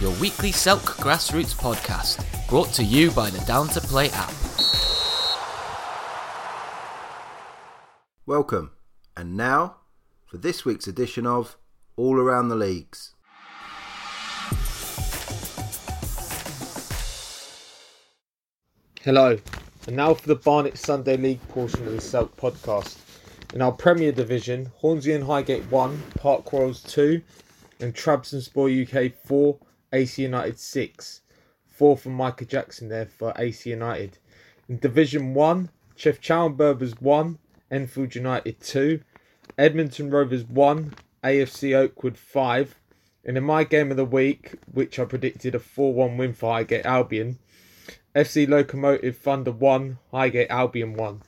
your weekly Selk Grassroots podcast, brought to you by the Down to Play app. Welcome, and now for this week's edition of All Around the Leagues. Hello, and now for the Barnet Sunday League portion of the Selk podcast. In our Premier Division, Hornsey and Highgate 1, Park Royals 2, and Trabzonspor UK 4, AC United 6. 4 from Micah Jackson there for AC United. In Division 1, Chef Chow and Berbers 1, Enfield United 2, Edmonton Rovers 1, AFC Oakwood 5. And in my game of the week, which I predicted a 4 1 win for Highgate Albion, FC Locomotive Thunder 1, Highgate Albion 1.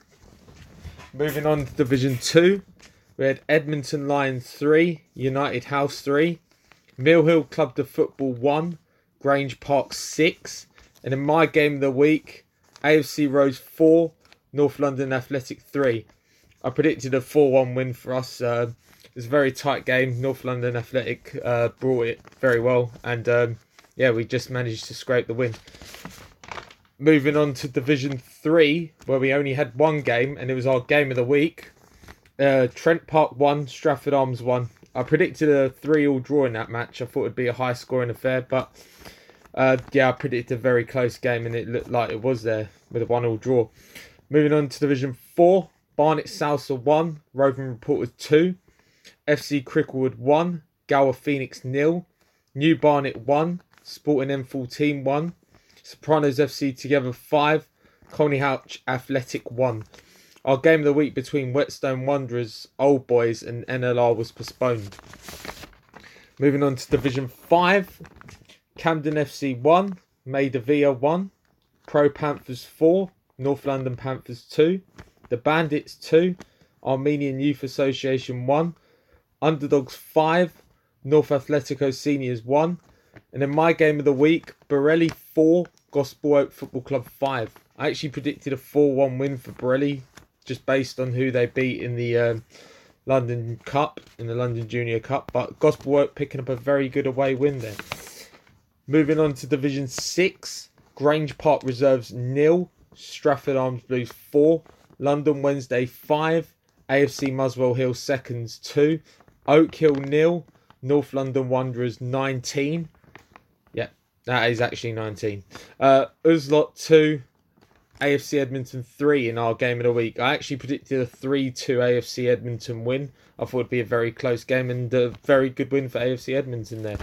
Moving on to Division 2, we had Edmonton Lions 3, United House 3, Mill Hill Club de Football 1, Grange Park 6, and in my game of the week, AFC Rose 4, North London Athletic 3. I predicted a 4 1 win for us. Uh, it was a very tight game. North London Athletic uh, brought it very well, and um, yeah, we just managed to scrape the win moving on to Division 3, where we only had one game, and it was our game of the week. Uh, Trent Park 1, Stratford Arms 1. I predicted a 3 all draw in that match. I thought it'd be a high scoring affair, but uh, yeah, I predicted a very close game, and it looked like it was there with a 1 all draw. Moving on to Division 4, Barnet Salsa 1, Roving Reporters 2, FC Cricklewood 1, Gower Phoenix nil, New Barnet 1, Sporting M14 1, Sopranos FC together 5, Colney Hatch Athletic 1. Our game of the week between Whetstone Wanderers, Old Boys, and NLR was postponed. Moving on to Division 5, Camden FC 1, Maida Villa 1, Pro Panthers 4, North London Panthers 2, The Bandits 2, Armenian Youth Association 1, Underdogs 5, North Atletico Seniors 1, and in my game of the week, Borelli 4, Gospel Oak Football Club 5. I actually predicted a 4 1 win for Borelli just based on who they beat in the um, London Cup, in the London Junior Cup, but Gospel Oak picking up a very good away win there. Moving on to Division 6, Grange Park Reserves nil, Stratford Arms Blues 4, London Wednesday 5, AFC Muswell Hill Seconds 2, Oak Hill nil, North London Wanderers 19, Yeah, that is actually 19. Uh, Uzlot 2, AFC Edmonton 3 in our game of the week. I actually predicted a 3 2 AFC Edmonton win. I thought it'd be a very close game and a very good win for AFC Edmonton there.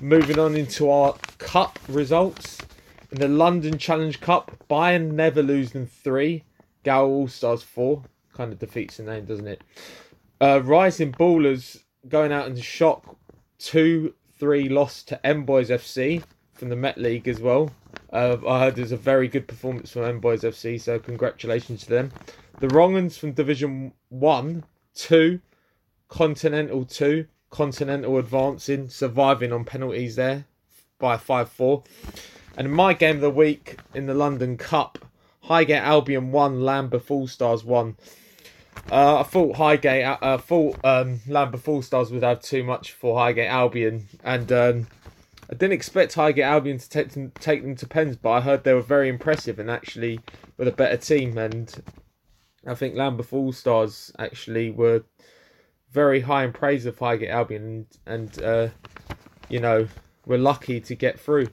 Moving on into our cup results. In the London Challenge Cup, Bayern never losing 3, Gower All Stars 4. Kind of defeats the name, doesn't it? Uh, Rising Ballers going out in shock 2 3 loss to M Boys FC from the Met League as well. Uh, I heard there's a very good performance from M Boys FC, so congratulations to them. The Wrongans from Division 1, 2, Continental 2, Continental advancing, surviving on penalties there by 5 4. And my game of the week in the London Cup, Highgate Albion 1, Lambeth All Stars 1. Uh, I thought Highgate, uh, I thought um, Lambeth All Stars would have too much for Highgate Albion, and um, I didn't expect Highgate Albion to take them, take them to pens, but I heard they were very impressive and actually with a better team. And I think Lambeth All Stars actually were very high in praise of Highgate Albion, and, and uh, you know were lucky to get through,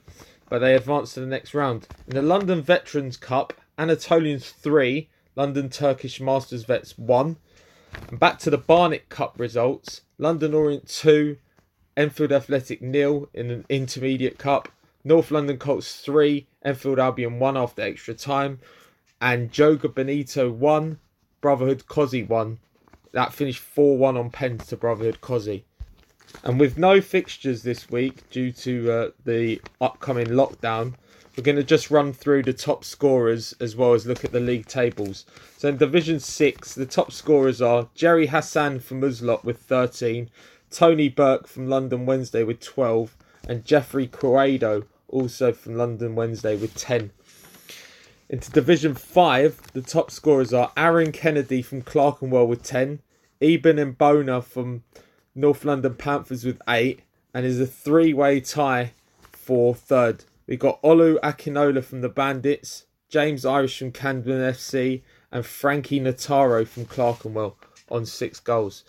but they advanced to the next round in the London Veterans Cup. Anatolians three. London Turkish Masters Vets 1. And back to the Barnet Cup results. London Orient 2, Enfield Athletic nil in an intermediate cup. North London Colts 3, Enfield Albion 1 after extra time. And Joga Bonito 1, Brotherhood Cozzy 1. That finished 4 1 on pens to Brotherhood Cozzy. And with no fixtures this week due to uh, the upcoming lockdown, we're going to just run through the top scorers as well as look at the league tables. So in Division 6, the top scorers are Jerry Hassan from Muslot with 13, Tony Burke from London Wednesday with 12, and Jeffrey Corrado also from London Wednesday with 10. Into Division 5, the top scorers are Aaron Kennedy from Clerkenwell with 10, Eben and Bona from North London Panthers with 8, and is a three way tie for third. We've got Olu Akinola from the Bandits, James Irish from Camden FC, and Frankie Nataro from Clerkenwell on six goals.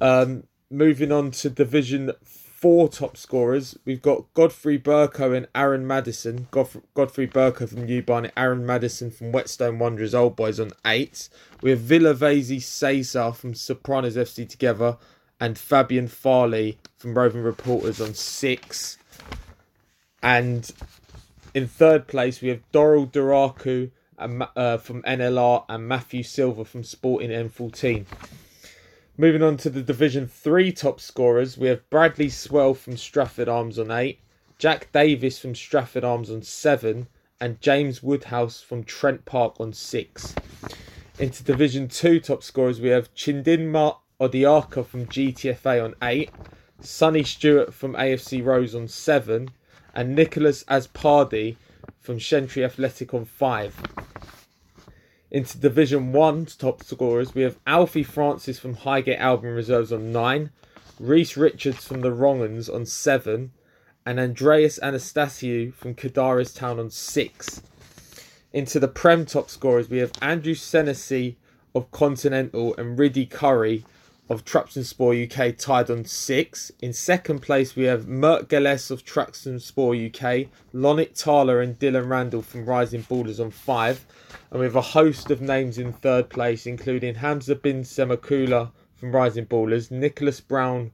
Um, moving on to Division 4 top scorers, we've got Godfrey Burko and Aaron Madison. Godf- Godfrey Burko from New Barnet, Aaron Madison from Whetstone Wanderers Old Boys on 8. We have Villa Vasey Cesar from Sopranos FC together, and Fabian Farley from Roving Reporters on 6. And in third place, we have Doral Duraku uh, from NLR and Matthew Silver from Sporting M14. Moving on to the Division 3 top scorers, we have Bradley Swell from Stratford Arms on 8, Jack Davis from Stratford Arms on 7, and James Woodhouse from Trent Park on 6. Into Division 2 top scorers, we have Chindinma Odiaka from GTFA on 8, Sonny Stewart from AFC Rose on 7, and Nicholas Aspardi from Shentry Athletic on 5 into Division 1's top scorers, we have Alfie Francis from Highgate Albion Reserves on 9, Reese Richards from the Wrongans on 7, and Andreas Anastasiou from Kadaris Town on 6. Into the Prem top scorers, we have Andrew Senesi of Continental and Riddy Curry of Trabzonspor UK tied on six. In second place, we have Mert Gales of Trabzonspor UK, Lonit Thaler and Dylan Randall from Rising Ballers on five. And we have a host of names in third place, including Hamza bin Semakula from Rising Ballers, Nicholas Brown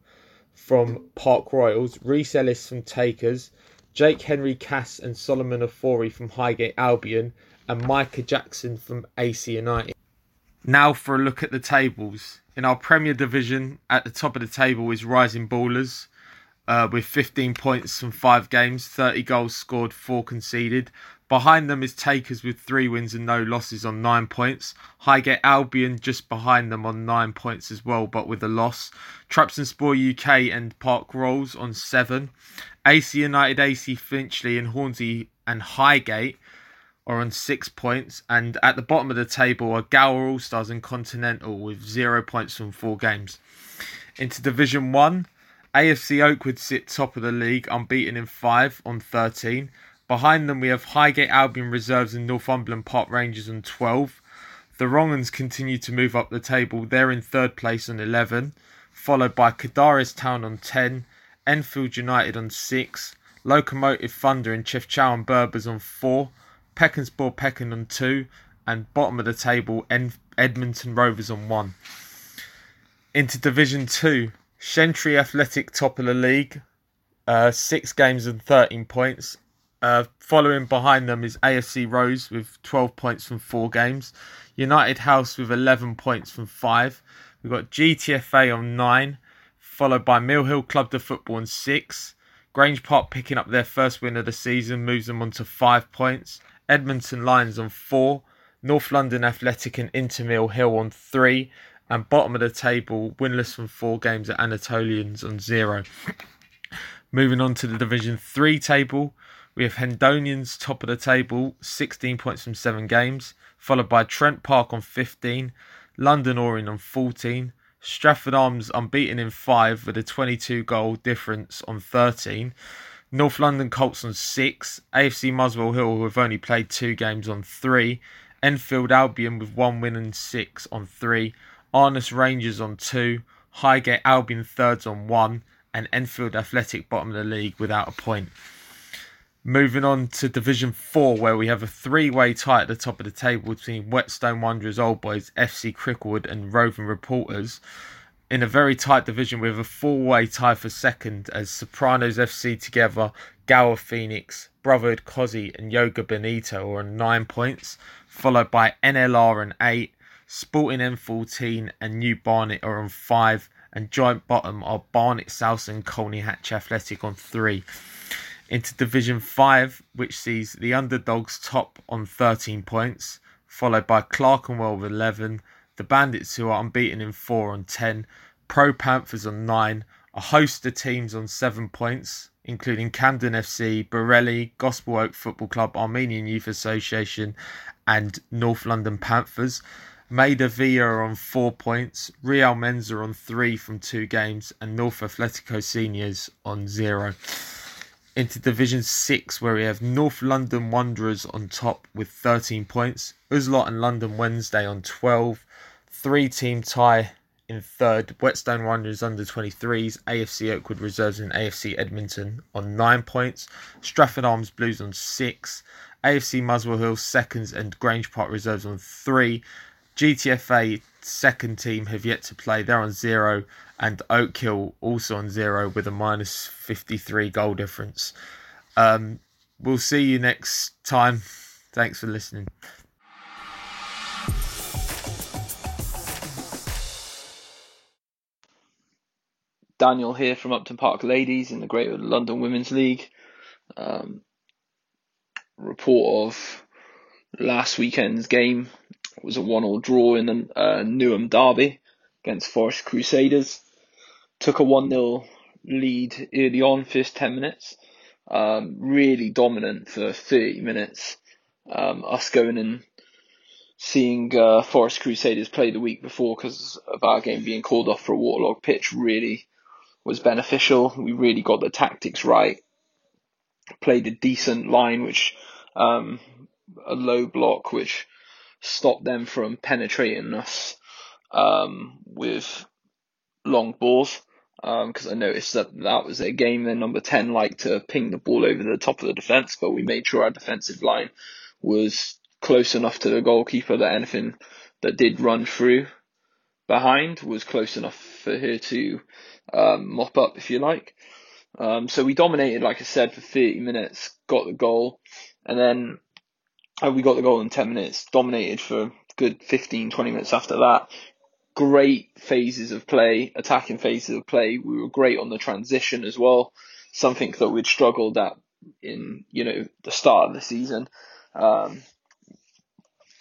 from Park Royals, Reese Ellis from Takers, Jake Henry Cass and Solomon Afori from Highgate Albion, and Micah Jackson from AC United. Now for a look at the tables in our Premier Division, at the top of the table is Rising Ballers uh, with 15 points from five games, 30 goals scored, four conceded. Behind them is Takers with three wins and no losses on nine points. Highgate Albion just behind them on nine points as well, but with a loss. Trabzonspor UK and Park Royals on seven. AC United, AC Finchley, and Hornsey and Highgate are on six points, and at the bottom of the table are Gower All Stars and Continental with zero points from four games. Into Division 1, AFC Oakwood sit top of the league, unbeaten in five on 13. Behind them, we have Highgate Albion Reserves and Northumberland Park Rangers on 12. The Wrongans continue to move up the table. They're in third place on 11, followed by Kadaris Town on 10, Enfield United on 6, Locomotive Thunder and Chef Chow and Berbers on 4, Peckenspor Pecken on two, and bottom of the table Edmonton Rovers on one. Into Division Two, Shentry Athletic top of the league, uh, six games and thirteen points. Uh, following behind them is AFC Rose with twelve points from four games. United House with eleven points from five. We've got GTFA on nine, followed by Mill Hill Club de Football on six. Grange Park picking up their first win of the season moves them on to five points. Edmonton Lions on four, North London Athletic and Intermill Hill on three, and bottom of the table, winless from four games at Anatolians on zero. Moving on to the Division 3 table, we have Hendonians top of the table, 16 points from seven games, followed by Trent Park on 15, London Orient on 14, Stratford Arms unbeaten in five with a 22 goal difference on 13. North London Colts on six, AFC Muswell Hill, who have only played two games on three, Enfield Albion with one win and six on three, Arness Rangers on two, Highgate Albion thirds on one, and Enfield Athletic bottom of the league without a point. Moving on to Division 4, where we have a three way tie at the top of the table between Whetstone Wanderers Old Boys, FC Cricklewood, and Roving Reporters in a very tight division with a four-way tie for second as Sopranos FC together, Gower Phoenix, Brotherhood Cozzy and Joga Bonito are on nine points, followed by NLR and eight, Sporting M14 and New Barnet are on five, and joint bottom are Barnet South and Colney Hatch Athletic on three. Into Division 5, which sees the underdogs top on 13 points, followed by Clerkenwell with 11, the Bandits, who are unbeaten in 4 on 10, Pro Panthers on 9, a host of teams on 7 points, including Camden FC, Borelli, Gospel Oak Football Club, Armenian Youth Association, and North London Panthers. Maida Villa are on 4 points, Real Menza on 3 from 2 games, and North Atletico Seniors on 0. Into Division 6, where we have North London Wanderers on top with 13 points, Uslot and London Wednesday on 12, three team tie in third, Whetstone Wanderers under 23s, AFC Oakwood Reserves and AFC Edmonton on 9 points, Stratford Arms Blues on 6, AFC Muswell Hill seconds and Grange Park Reserves on 3, GTFA second team have yet to play, they're on 0, and Oak Hill also on 0 with a minus 53 goal difference. Um, we'll see you next time. Thanks for listening. Daniel here from Upton Park Ladies in the Greater London Women's League. Um, report of last weekend's game it was a one-all draw in the uh, Newham Derby against Forest Crusaders. Took a one-nil lead early on, first ten minutes. Um, really dominant for thirty minutes. Um, us going and seeing uh, Forest Crusaders play the week before because of our game being called off for a waterlogged pitch really was beneficial. We really got the tactics right. Played a decent line, which um, a low block, which stopped them from penetrating us um, with long balls. Because um, I noticed that that was their game. Their number ten liked to ping the ball over the top of the defence, but we made sure our defensive line was close enough to the goalkeeper that anything that did run through behind was close enough for her to um, mop up, if you like. Um, so we dominated, like I said, for 30 minutes, got the goal, and then we got the goal in 10 minutes, dominated for good 15, 20 minutes after that. Great phases of play, attacking phases of play. We were great on the transition as well, something that we'd struggled at in, you know, the start of the season. Um,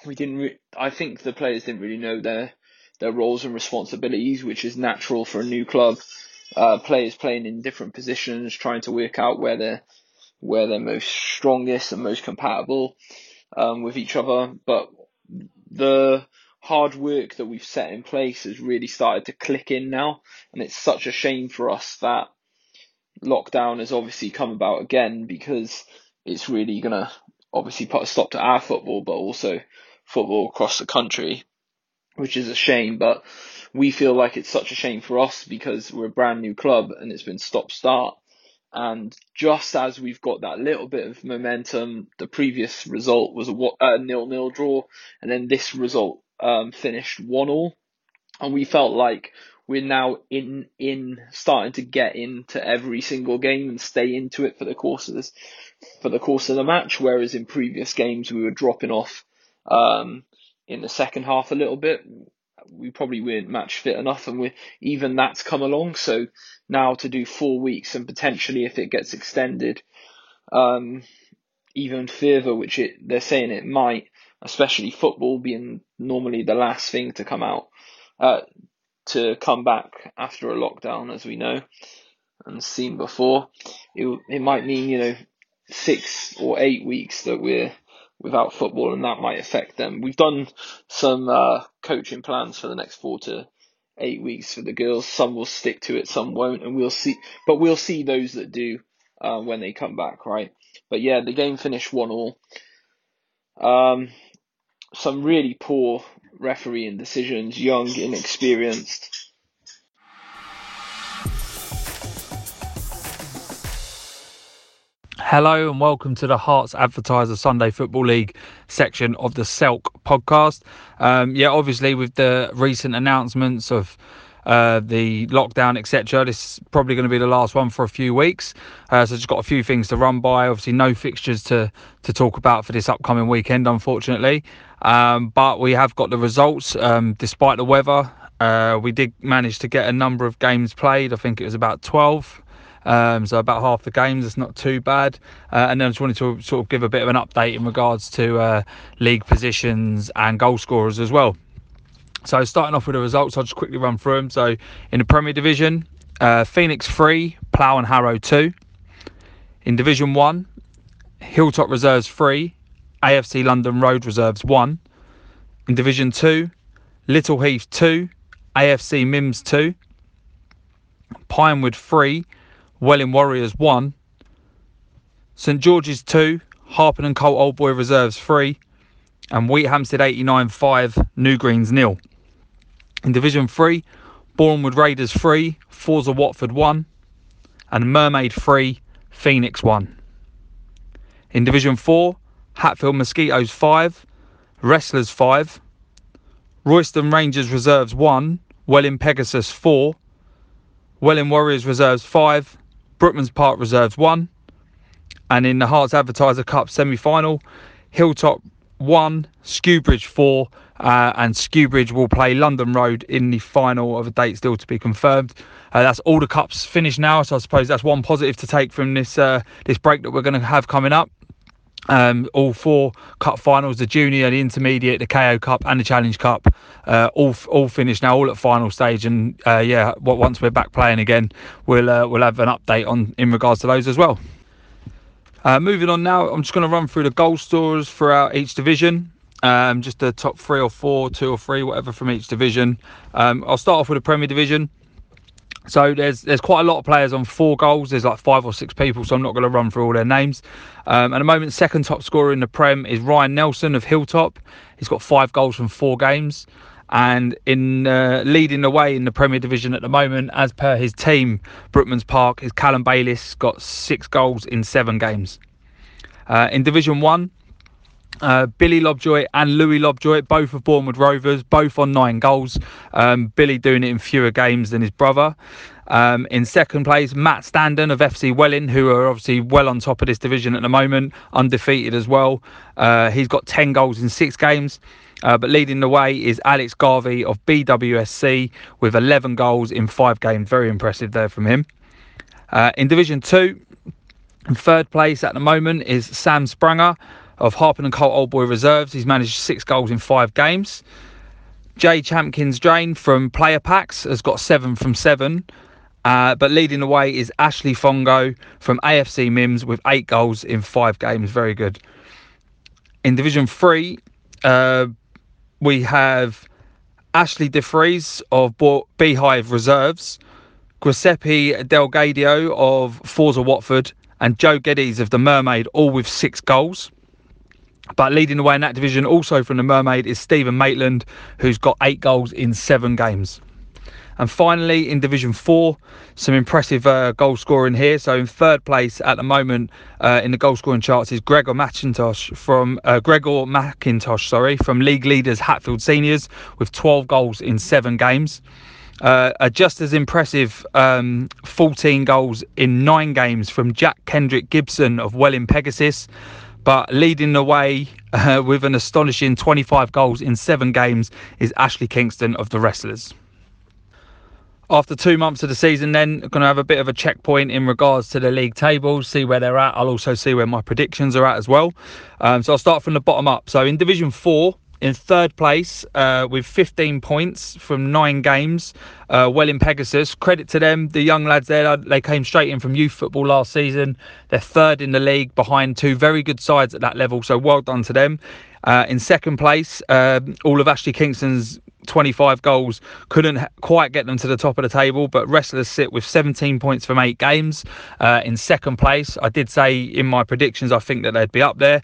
we didn't. Re- I think the players didn't really know their their roles and responsibilities, which is natural for a new club. Uh, players playing in different positions, trying to work out where they're where they're most strongest and most compatible um, with each other. But the hard work that we've set in place has really started to click in now, and it's such a shame for us that lockdown has obviously come about again because it's really gonna obviously put a stop to our football, but also football across the country which is a shame. But we feel like it's such a shame for us because we're a brand new club and it's been stop start. And just as we've got that little bit of momentum, the previous result was a nil nil draw, and then this result um, finished one all, and we felt like we're now in in starting to get into every single game and stay into it for the course of this for the course of the match. Whereas in previous games we were dropping off um, in the second half a little bit. We probably weren't match fit enough, and we even that's come along. So now to do four weeks and potentially if it gets extended, um, even further, which it they're saying it might, especially football being normally the last thing to come out, uh, to come back after a lockdown, as we know and seen before. It it might mean you know six or eight weeks that we're without football, and that might affect them. We've done some uh, coaching plans for the next four to eight weeks for the girls. Some will stick to it, some won't, and we'll see. But we'll see those that do uh, when they come back, right? But yeah, the game finished one all. Um, some really poor refereeing decisions, young, inexperienced. Hello and welcome to the Herts Advertiser Sunday Football League section of the Selk podcast. Um, yeah, obviously with the recent announcements of uh, the lockdown, etc. This is probably going to be the last one for a few weeks. Uh, so just got a few things to run by. Obviously, no fixtures to to talk about for this upcoming weekend, unfortunately. Um, but we have got the results um, despite the weather. Uh, we did manage to get a number of games played. I think it was about 12 um, so about half the games, it's not too bad. Uh, and then I just wanted to sort of give a bit of an update in regards to uh, league positions and goal scorers as well. So starting off with the results, I'll just quickly run through them. So in the Premier Division, uh, Phoenix 3, Plough and Harrow 2. In Division 1, Hilltop Reserves 3, AFC London Road Reserves 1. In Division 2, Little Heath 2, AFC Mims 2. Pinewood 3, Welwyn Warriors 1, St George's 2, Harpenden Colt Old Boy Reserves 3, and Wheathampstead 89 5, New Greens nil. In Division 3, Bournemouth Raiders 3, Forza Watford 1, and Mermaid 3, Phoenix 1. In Division 4, Hatfield Mosquitoes 5, Wrestlers 5, Royston Rangers Reserves 1, Welwyn Pegasus 4, Welwyn Warriors Reserves 5, Brookman's Park Reserves 1, and in the Herts Advertiser Cup semi final, Hilltop 1, Skewbridge 4, uh, and Skewbridge will play London Road in the final of a date still to be confirmed. Uh, that's all the cups finished now, so I suppose that's one positive to take from this uh, this break that we're going to have coming up. Um, all four cup finals the junior the intermediate the ko cup and the challenge cup uh, all all finished now all at final stage. And uh, yeah once we're back playing again we'll uh, we'll have an update on in regards to those as well. Uh, moving on now i'm just going to run through the goal scorers throughout each division. Um, just the top three or four two or three whatever from each division. Um, i'll start off with the premier division so there's there's quite a lot of players on four goals. There's like five or six people, so I'm not going to run through all their names. Um, at the moment, second top scorer in the Prem is Ryan Nelson of Hilltop. He's got five goals from four games, and in uh, leading the way in the Premier Division at the moment, as per his team, Brookman's Park, is Callum Bayliss got six goals in seven games. Uh, in Division One, uh, Billy Lobjoy and Louis Lobjoy, both of Bournemouth Rovers, both on nine goals. Um, Billy doing it in fewer games than his brother. Um, in second place, Matt Standen of FC Welwyn, who are obviously well on top of this division at the moment, undefeated as well. Uh, he's got 10 goals in six games. Uh, but leading the way is Alex Garvey of BWSC with 11 goals in five games. Very impressive there from him. Uh, in Division 2, in third place at the moment is Sam Spranger of Harpenden Colt Old Boy Reserves. He's managed six goals in five games. Jay Champkins Drain from Player Packs has got seven from seven. Uh, but leading the way is Ashley Fongo from AFC Mims with eight goals in five games. Very good. In Division 3, uh, we have Ashley DeFries of Beehive Reserves, Giuseppe Delgadio of Forza Watford, and Joe Geddes of the Mermaid, all with six goals. But leading the way in that division, also from the Mermaid, is Stephen Maitland, who's got eight goals in seven games. And finally, in Division 4, some impressive uh, goal scoring here. So, in third place at the moment uh, in the goal scoring charts is Gregor McIntosh from uh, Gregor McIntosh, sorry, from league leaders Hatfield Seniors with 12 goals in seven games. Uh, just as impressive um, 14 goals in nine games from Jack Kendrick Gibson of Welwyn Pegasus but leading the way uh, with an astonishing 25 goals in seven games is Ashley Kingston of the Wrestlers. After two months of the season, then going to have a bit of a checkpoint in regards to the league tables, see where they're at. I'll also see where my predictions are at as well. Um, so I'll start from the bottom up. So in Division Four, in third place uh, with 15 points from nine games. Uh, Welwyn Pegasus, credit to them, the young lads there. They came straight in from youth football last season. They're third in the league behind two very good sides at that level. So well done to them. Uh, in second place, uh, all of Ashley Kingston's 25 goals couldn't quite get them to the top of the table, but Wrestlers sit with 17 points from eight games uh, in second place. I did say in my predictions I think that they'd be up there.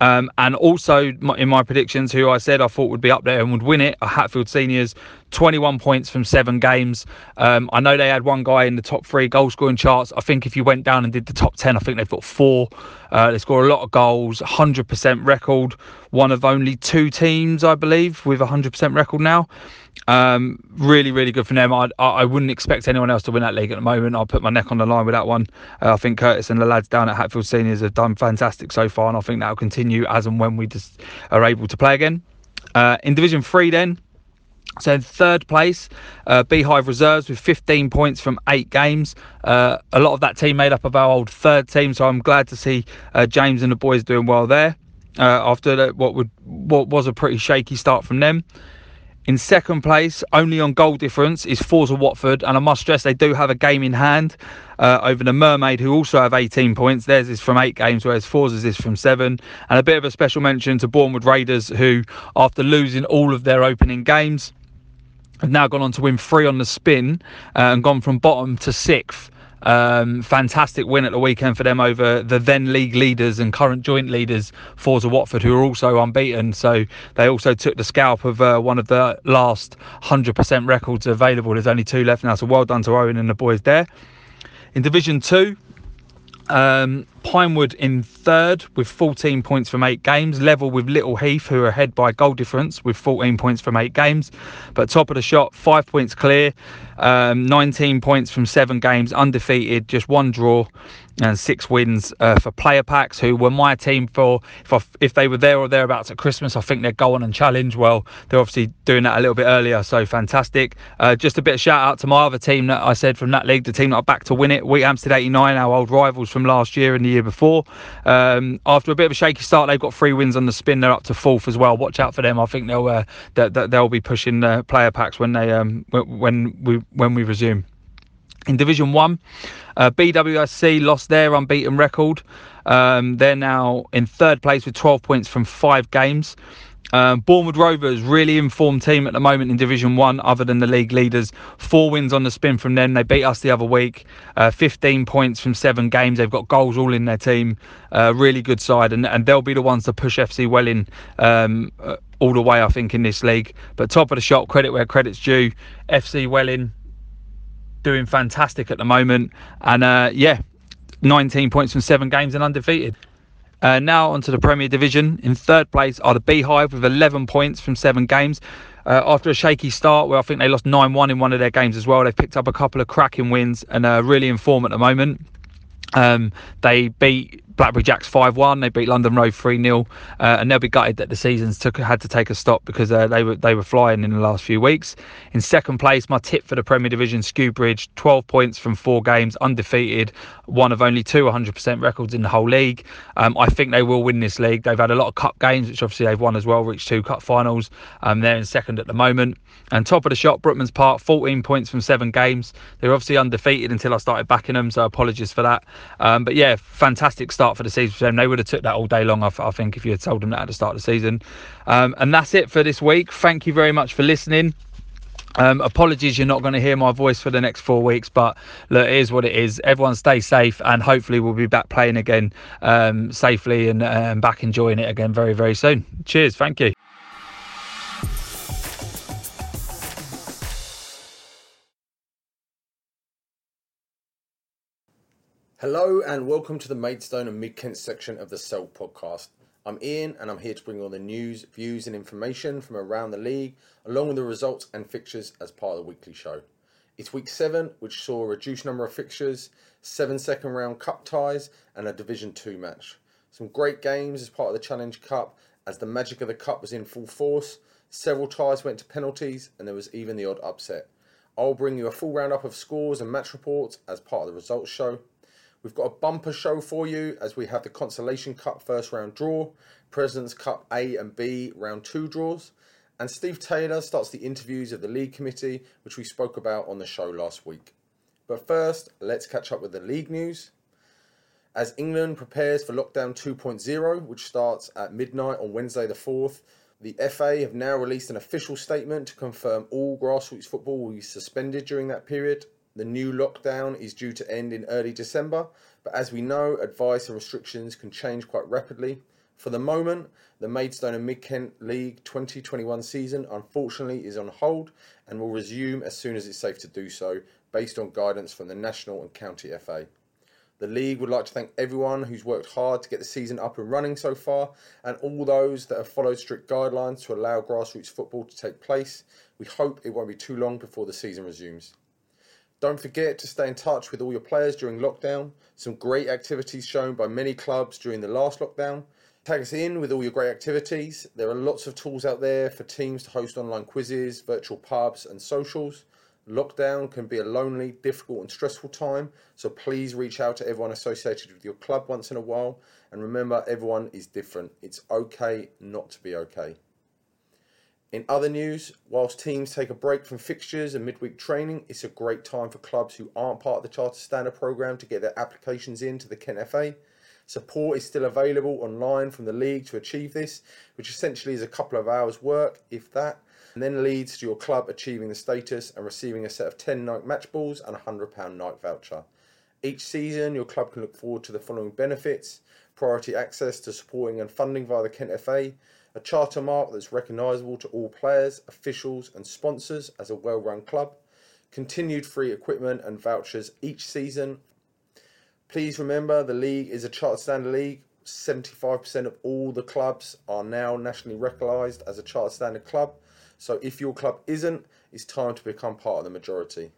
Um, and also in my predictions, who I said I thought would be up there and would win it, Hatfield Seniors, 21 points from seven games. Um, I know they had one guy in the top three goal scoring charts. I think if you went down and did the top 10, I think they've got four. Uh, they score a lot of goals, 100% record. One of only two teams, I believe, with 100% record now. Um, really, really good for them. I, I wouldn't expect anyone else to win that league at the moment. I'll put my neck on the line with that one. Uh, I think Curtis and the lads down at Hatfield Seniors have done fantastic so far, and I think that'll continue as and when we just are able to play again. Uh, in Division Three, then. So in third place, uh, Beehive Reserves with 15 points from eight games. Uh, a lot of that team made up of our old third team, so I'm glad to see uh, James and the boys doing well there. Uh, after what would what was a pretty shaky start from them. In second place, only on goal difference, is Forza Watford, and I must stress they do have a game in hand uh, over the Mermaid, who also have 18 points. Theirs is from eight games, whereas Forza's is from seven. And a bit of a special mention to Bournemouth Raiders, who, after losing all of their opening games, have now gone on to win three on the spin uh, and gone from bottom to sixth. Um, fantastic win at the weekend for them over the then league leaders and current joint leaders, Forza Watford, who are also unbeaten. So they also took the scalp of uh, one of the last 100% records available. There's only two left now, so well done to Owen and the boys there. In Division 2, um, Pinewood in third with 14 points from eight games, level with Little Heath, who are ahead by goal difference with 14 points from eight games. But top of the shot, five points clear, um, 19 points from seven games, undefeated, just one draw and six wins uh, for player packs who were my team for if I, if they were there or thereabouts at Christmas I think they'd go on and challenge well. They're obviously doing that a little bit earlier so fantastic. Uh, just a bit of shout out to my other team that I said from that league the team that are back to win it. Wheathampstead 89 our old rivals from last year and the year before. Um, after a bit of a shaky start they've got three wins on the spin. They're up to fourth as well. Watch out for them. I think they'll uh, they'll be pushing uh, player packs when they um, when we when we resume in Division One. Uh, BWSC lost their unbeaten record. Um, they're now in third place with 12 points from five games. Um, Bournemouth Rovers, really informed team at the moment in Division 1, other than the league leaders. Four wins on the spin from them. They beat us the other week. Uh, 15 points from seven games. They've got goals all in their team. Uh, really good side, and, and they'll be the ones to push FC Welwyn um, uh, all the way, I think, in this league. But top of the shop, credit where credit's due. FC Welwyn doing fantastic at the moment. And uh, yeah, 19 points from seven games and undefeated. Uh, now onto the Premier Division. In third place are the Beehive with 11 points from seven games. Uh, after a shaky start, where I think they lost 9 1 in one of their games as well, they've picked up a couple of cracking wins and are really in form at the moment. Um, they beat Blackberry Jacks 5 1. They beat London Road 3 0. Uh, and they'll be gutted that the seasons took had to take a stop because uh, they were they were flying in the last few weeks. In second place, my tip for the Premier Division, Skewbridge, 12 points from four games, undefeated, one of only two 100% records in the whole league. Um, I think they will win this league. They've had a lot of cup games, which obviously they've won as well, reached two cup finals. Um, they're in second at the moment. And top of the shot, Brookman's Park, 14 points from seven games. They're obviously undefeated until I started backing them, so apologies for that. Um, but yeah, fantastic start for the season. They would have took that all day long, I, I think, if you had told them that at the start of the season. Um, and that's it for this week. Thank you very much for listening. Um, apologies, you're not going to hear my voice for the next four weeks, but look, it is what it is. Everyone stay safe, and hopefully, we'll be back playing again um, safely and, and back enjoying it again very, very soon. Cheers. Thank you. Hello and welcome to the Maidstone and Mid Kent section of the Selk podcast. I'm Ian and I'm here to bring all the news, views, and information from around the league, along with the results and fixtures as part of the weekly show. It's week seven, which saw a reduced number of fixtures, seven second round cup ties, and a Division 2 match. Some great games as part of the Challenge Cup, as the magic of the cup was in full force. Several ties went to penalties, and there was even the odd upset. I'll bring you a full roundup of scores and match reports as part of the results show. We've got a bumper show for you as we have the Consolation Cup first round draw, President's Cup A and B round two draws, and Steve Taylor starts the interviews of the league committee, which we spoke about on the show last week. But first, let's catch up with the league news. As England prepares for lockdown 2.0, which starts at midnight on Wednesday the 4th, the FA have now released an official statement to confirm all grassroots football will be suspended during that period the new lockdown is due to end in early December, but as we know, advice and restrictions can change quite rapidly. For the moment, the Maidstone and Mid Kent League 2021 season unfortunately is on hold and will resume as soon as it's safe to do so, based on guidance from the National and County FA. The league would like to thank everyone who's worked hard to get the season up and running so far, and all those that have followed strict guidelines to allow grassroots football to take place. We hope it won't be too long before the season resumes. Don't forget to stay in touch with all your players during lockdown. Some great activities shown by many clubs during the last lockdown. Tag us in with all your great activities. There are lots of tools out there for teams to host online quizzes, virtual pubs, and socials. Lockdown can be a lonely, difficult, and stressful time, so please reach out to everyone associated with your club once in a while. And remember, everyone is different. It's okay not to be okay. In other news, whilst teams take a break from fixtures and midweek training, it's a great time for clubs who aren't part of the Charter Standard programme to get their applications in to the Kent FA. Support is still available online from the league to achieve this, which essentially is a couple of hours' work, if that, and then leads to your club achieving the status and receiving a set of 10 Nike match balls and a £100 Nike voucher. Each season, your club can look forward to the following benefits priority access to supporting and funding via the Kent FA, a charter mark that's recognisable to all players, officials, and sponsors as a well run club, continued free equipment and vouchers each season. Please remember the league is a chartered standard league. 75% of all the clubs are now nationally recognised as a chartered standard club. So if your club isn't, it's time to become part of the majority.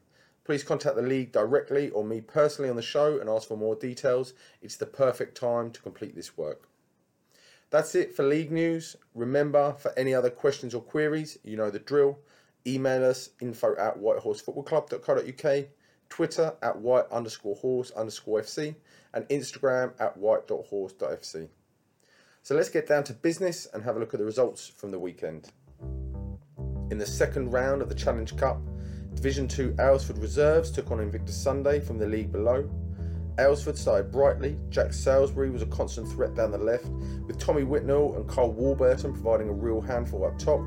Please contact the league directly or me personally on the show and ask for more details. It's the perfect time to complete this work. That's it for league news. Remember, for any other questions or queries, you know the drill. Email us info at whitehorsefootballclub.co.uk, Twitter at white underscore horse underscore FC, and Instagram at white.horse.fc. So let's get down to business and have a look at the results from the weekend. In the second round of the Challenge Cup, Division 2 Aylesford Reserves took on Invicta Sunday from the league below. Aylesford started brightly. Jack Salisbury was a constant threat down the left, with Tommy Whitnell and Carl Warburton providing a real handful up top.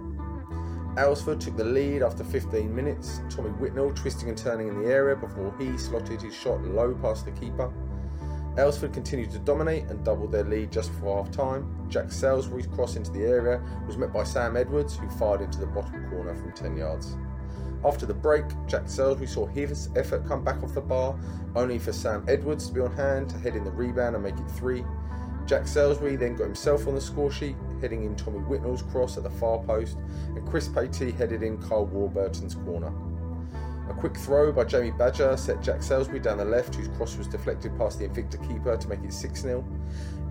Aylesford took the lead after 15 minutes, Tommy Whitnell twisting and turning in the area before he slotted his shot low past the keeper. Aylesford continued to dominate and doubled their lead just before half time. Jack Salisbury's cross into the area was met by Sam Edwards, who fired into the bottom corner from 10 yards. After the break, Jack Salisbury saw his effort come back off the bar, only for Sam Edwards to be on hand to head in the rebound and make it three. Jack Salisbury then got himself on the score sheet, heading in Tommy Whitnell's cross at the far post, and Chris Patey headed in Carl Warburton's corner. A quick throw by Jamie Badger set Jack Salisbury down the left, whose cross was deflected past the Invicta keeper to make it 6 0.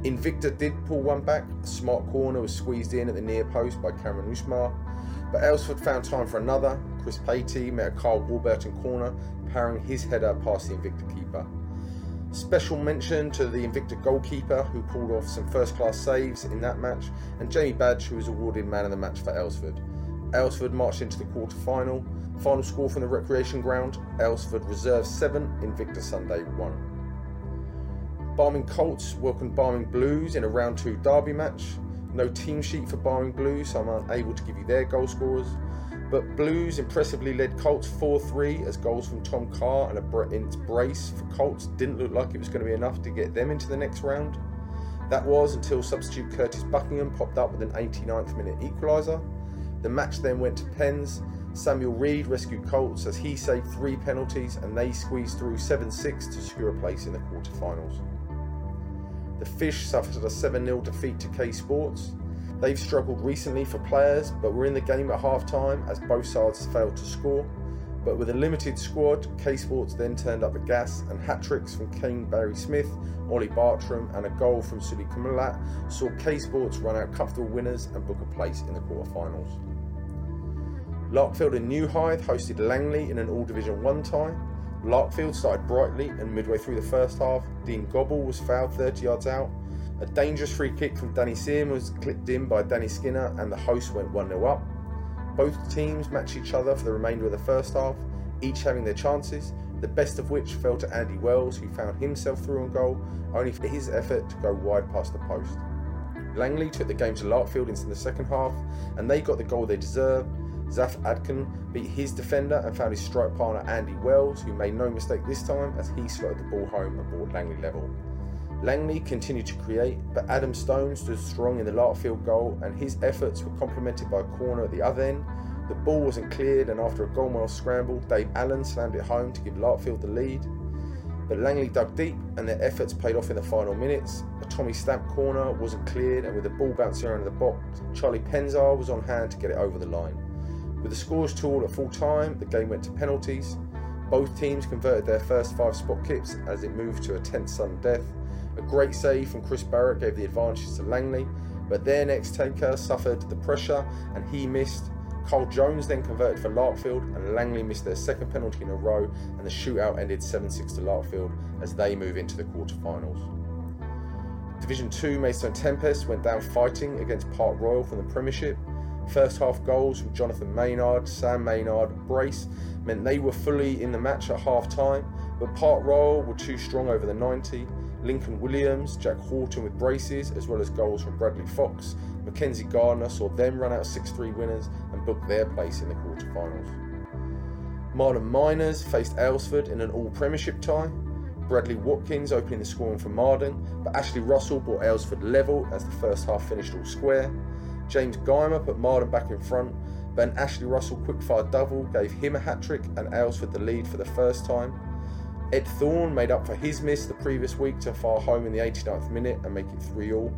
Invicta did pull one back, a smart corner was squeezed in at the near post by Cameron Usmar, but Aylesford found time for another. Chris Patey met a Carl Warburton corner, powering his header past the Invicta keeper. Special mention to the Invicta goalkeeper who pulled off some first class saves in that match, and Jamie Badge who was awarded man of the match for Aylesford. Aylesford marched into the quarter final. Final score from the recreation ground Aylesford Reserve 7, Invicta Sunday 1. Barming Colts welcomed Barming Blues in a round 2 derby match. No team sheet for Barming Blues, so I'm unable to give you their goal scorers. But Blues impressively led Colts 4 3 as goals from Tom Carr and a brace for Colts didn't look like it was going to be enough to get them into the next round. That was until substitute Curtis Buckingham popped up with an 89th minute equaliser. The match then went to pens. Samuel Reed rescued Colts as he saved three penalties and they squeezed through 7 6 to secure a place in the quarterfinals. The Fish suffered a 7 0 defeat to K Sports. They've struggled recently for players, but were in the game at half time as both sides failed to score. But with a limited squad, K Sports then turned up the gas and hat tricks from Kane Barry Smith, Ollie Bartram, and a goal from Sully Kumulat saw K Sports run out comfortable winners and book a place in the quarterfinals. Larkfield and New Hythe hosted Langley in an All Division 1 tie. Larkfield started brightly and midway through the first half, Dean Gobble was fouled 30 yards out. A dangerous free kick from Danny Seam was clipped in by Danny Skinner and the hosts went 1 0 up. Both teams matched each other for the remainder of the first half, each having their chances, the best of which fell to Andy Wells, who found himself through on goal, only for his effort to go wide past the post. Langley took the game to Larkfield into the second half, and they got the goal they deserved Zaf Adkin beat his defender and found his strike partner Andy Wells, who made no mistake this time as he slotted the ball home and brought Langley level. Langley continued to create, but Adam Stone stood strong in the Larkfield goal, and his efforts were complemented by a corner at the other end. The ball wasn't cleared, and after a mile scramble, Dave Allen slammed it home to give Larkfield the lead. But Langley dug deep, and their efforts paid off in the final minutes. A Tommy Stamp corner wasn't cleared, and with the ball bouncing around the box, Charlie Penzar was on hand to get it over the line. With the scores tooled at full time, the game went to penalties. Both teams converted their first five spot kicks as it moved to a tense sudden death. A great save from Chris Barrett gave the advantage to Langley, but their next taker suffered the pressure and he missed. Carl Jones then converted for Larkfield and Langley missed their second penalty in a row and the shootout ended 7-6 to Larkfield as they move into the quarterfinals. Division 2 Maidstone Tempest went down fighting against Park Royal from the Premiership First half goals from Jonathan Maynard, Sam Maynard, Brace meant they were fully in the match at half time, but Park Royal were too strong over the 90. Lincoln Williams, Jack Horton with braces, as well as goals from Bradley Fox, Mackenzie Gardner saw them run out 6 3 winners and book their place in the quarterfinals. Marden Miners faced Aylesford in an all Premiership tie. Bradley Watkins opening the scoring for Marden, but Ashley Russell brought Aylesford level as the first half finished all square. James Guymer put Marden back in front, an Ashley Russell quickfire double gave him a hat trick and Aylesford the lead for the first time. Ed Thorne made up for his miss the previous week to fire home in the 89th minute and make it 3 all.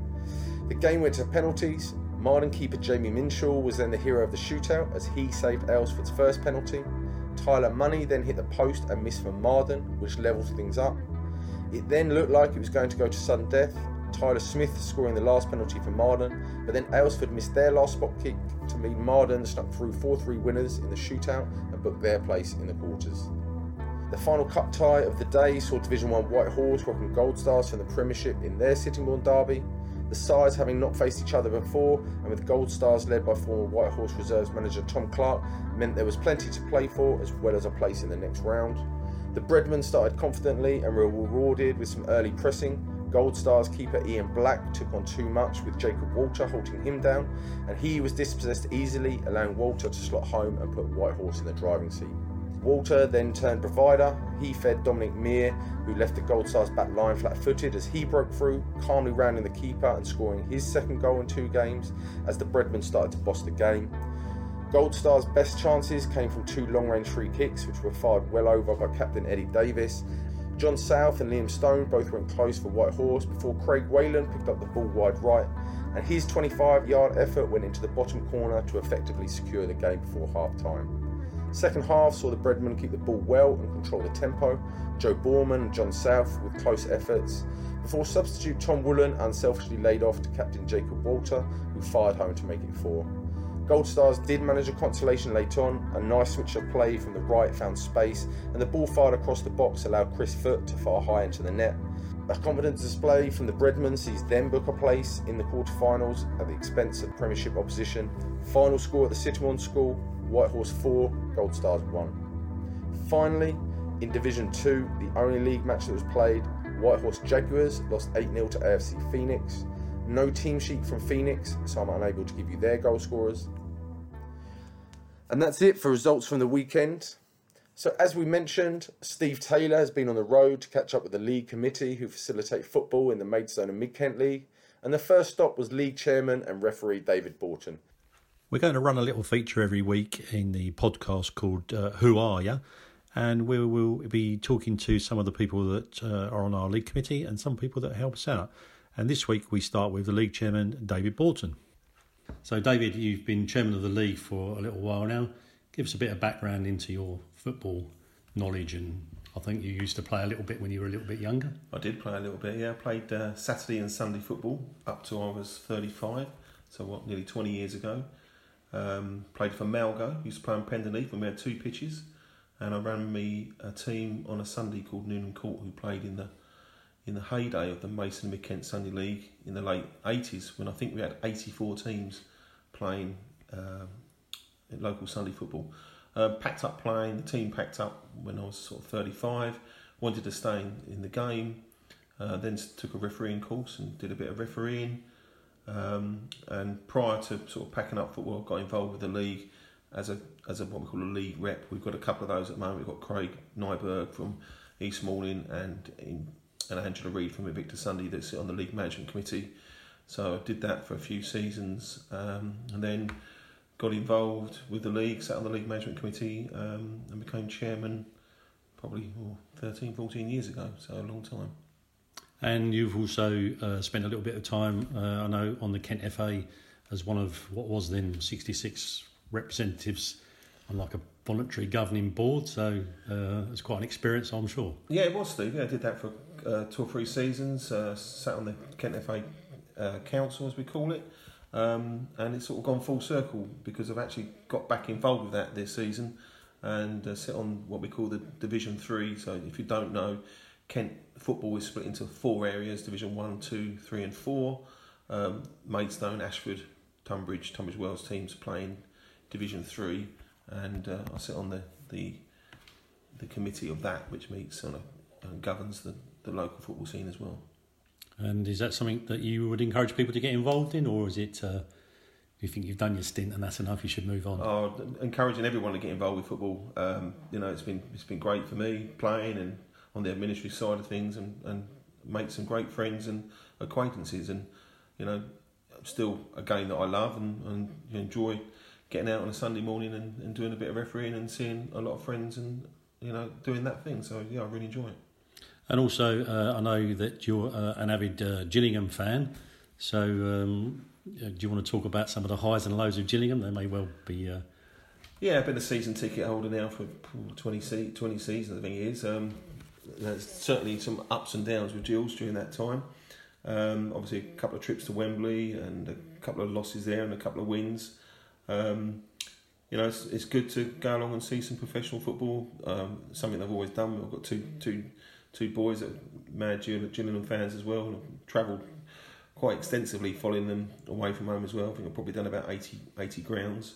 The game went to penalties. Marden keeper Jamie Minshaw was then the hero of the shootout as he saved Aylesford's first penalty. Tyler Money then hit the post and missed for Marden, which levels things up. It then looked like it was going to go to sudden death. Tyler Smith scoring the last penalty for Marden, but then Aylesford missed their last spot kick to mean Marden snuck through 4 3 winners in the shootout and booked their place in the quarters. The final cup tie of the day saw Division 1 Whitehorse welcome Gold Stars from the Premiership in their Sittingbourne derby. The sides having not faced each other before, and with Gold Stars led by former Whitehorse Reserves manager Tom Clark, meant there was plenty to play for as well as a place in the next round. The Breadmen started confidently and were rewarded with some early pressing. Gold Stars keeper Ian Black took on too much with Jacob Walter holding him down, and he was dispossessed easily, allowing Walter to slot home and put Whitehorse in the driving seat. Walter then turned provider. He fed Dominic Mear, who left the Gold Stars back line flat footed as he broke through, calmly rounding the keeper and scoring his second goal in two games as the Breadmen started to boss the game. Gold Stars' best chances came from two long range free kicks, which were fired well over by captain Eddie Davis. John South and Liam Stone both went close for Whitehorse before Craig Whalen picked up the ball wide right, and his 25 yard effort went into the bottom corner to effectively secure the game before half time. Second half saw the Breadmen keep the ball well and control the tempo. Joe Borman and John South with close efforts. Before substitute Tom Woolen unselfishly laid off to captain Jacob Walter, who fired home to make it four. Gold Stars did manage a consolation late on. A nice switch of play from the right found space, and the ball fired across the box allowed Chris Foot to fire high into the net. A confident display from the Breadmen sees them book a place in the quarterfinals at the expense of Premiership opposition. Final score at the Sittingbourne School Whitehorse 4, Gold Stars 1. Finally, in Division 2, the only league match that was played, Whitehorse Jaguars lost 8 0 to AFC Phoenix. No team sheet from Phoenix, so I'm unable to give you their goal scorers. And that's it for results from the weekend. So, as we mentioned, Steve Taylor has been on the road to catch up with the league committee who facilitate football in the Maidstone and Mid Kent League. And the first stop was league chairman and referee David Borton. We're going to run a little feature every week in the podcast called uh, Who Are You? And we will be talking to some of the people that uh, are on our league committee and some people that help us out. And this week we start with the league chairman, David Borton. So, David, you've been chairman of the league for a little while now. Give us a bit of background into your football knowledge and I think you used to play a little bit when you were a little bit younger. I did play a little bit, yeah. I played uh, Saturday and Sunday football up to I was 35, so what, nearly 20 years ago. Um, played for Malgo, used to play on Penenden Heath when we had two pitches, and I ran me a team on a Sunday called Newnham Court who played in the in the heyday of the Maidstone Mid Kent Sunday League in the late 80s when I think we had 84 teams playing um, local Sunday football. Uh, packed up playing, the team packed up when I was sort of 35, wanted to stay in, in the game, uh, then took a refereeing course and did a bit of refereeing. Um, and prior to sort of packing up football, got involved with the league as a as a what we call a league rep. We've got a couple of those at the moment. We've got Craig Nyberg from East Malling and in, and Angela Reid from Invicta Sunday that sit on the league management committee. So I did that for a few seasons, um, and then got involved with the league, sat on the league management committee, um, and became chairman probably oh, 13, 14 years ago. So a long time. And you've also uh, spent a little bit of time, uh, I know, on the Kent FA as one of what was then 66 representatives on like a voluntary governing board. So uh, it's quite an experience, I'm sure. Yeah, it was, Steve. Yeah, I did that for uh, two or three seasons. Uh, sat on the Kent FA uh, council, as we call it. Um, and it's sort of gone full circle because I've actually got back involved with that this season and uh, sit on what we call the Division Three. So if you don't know, Kent football is split into four areas: Division One, Two, Three, and Four. Um, Maidstone, Ashford, Tunbridge, Tunbridge Wells teams playing Division Three, and uh, I sit on the, the the committee of that, which meets and governs the, the local football scene as well. And is that something that you would encourage people to get involved in, or is it? Uh, you think you've done your stint and that's enough? You should move on. Oh, encouraging everyone to get involved with football. Um, you know, it's been it's been great for me playing, and on the administrative side of things and, and make some great friends and acquaintances. And you know, still a game that I love and, and enjoy getting out on a Sunday morning and, and doing a bit of refereeing and seeing a lot of friends and you know doing that thing. So yeah, I really enjoy it. And also, uh, I know that you're uh, an avid uh, Gillingham fan. So, um, do you want to talk about some of the highs and lows of Gillingham? They may well be. Uh, yeah, I've been a season ticket holder now for 20, 20 seasons, I think it is. Um, there's certainly some ups and downs with Gills during that time. Um, obviously, a couple of trips to Wembley and a couple of losses there and a couple of wins. Um, you know, it's, it's good to go along and see some professional football. Um, something they've always done. I've got two two two boys that are mad Gillingham fans as well, I've travelled quite extensively following them away from home as well. I think I've probably done about 80, 80 grounds.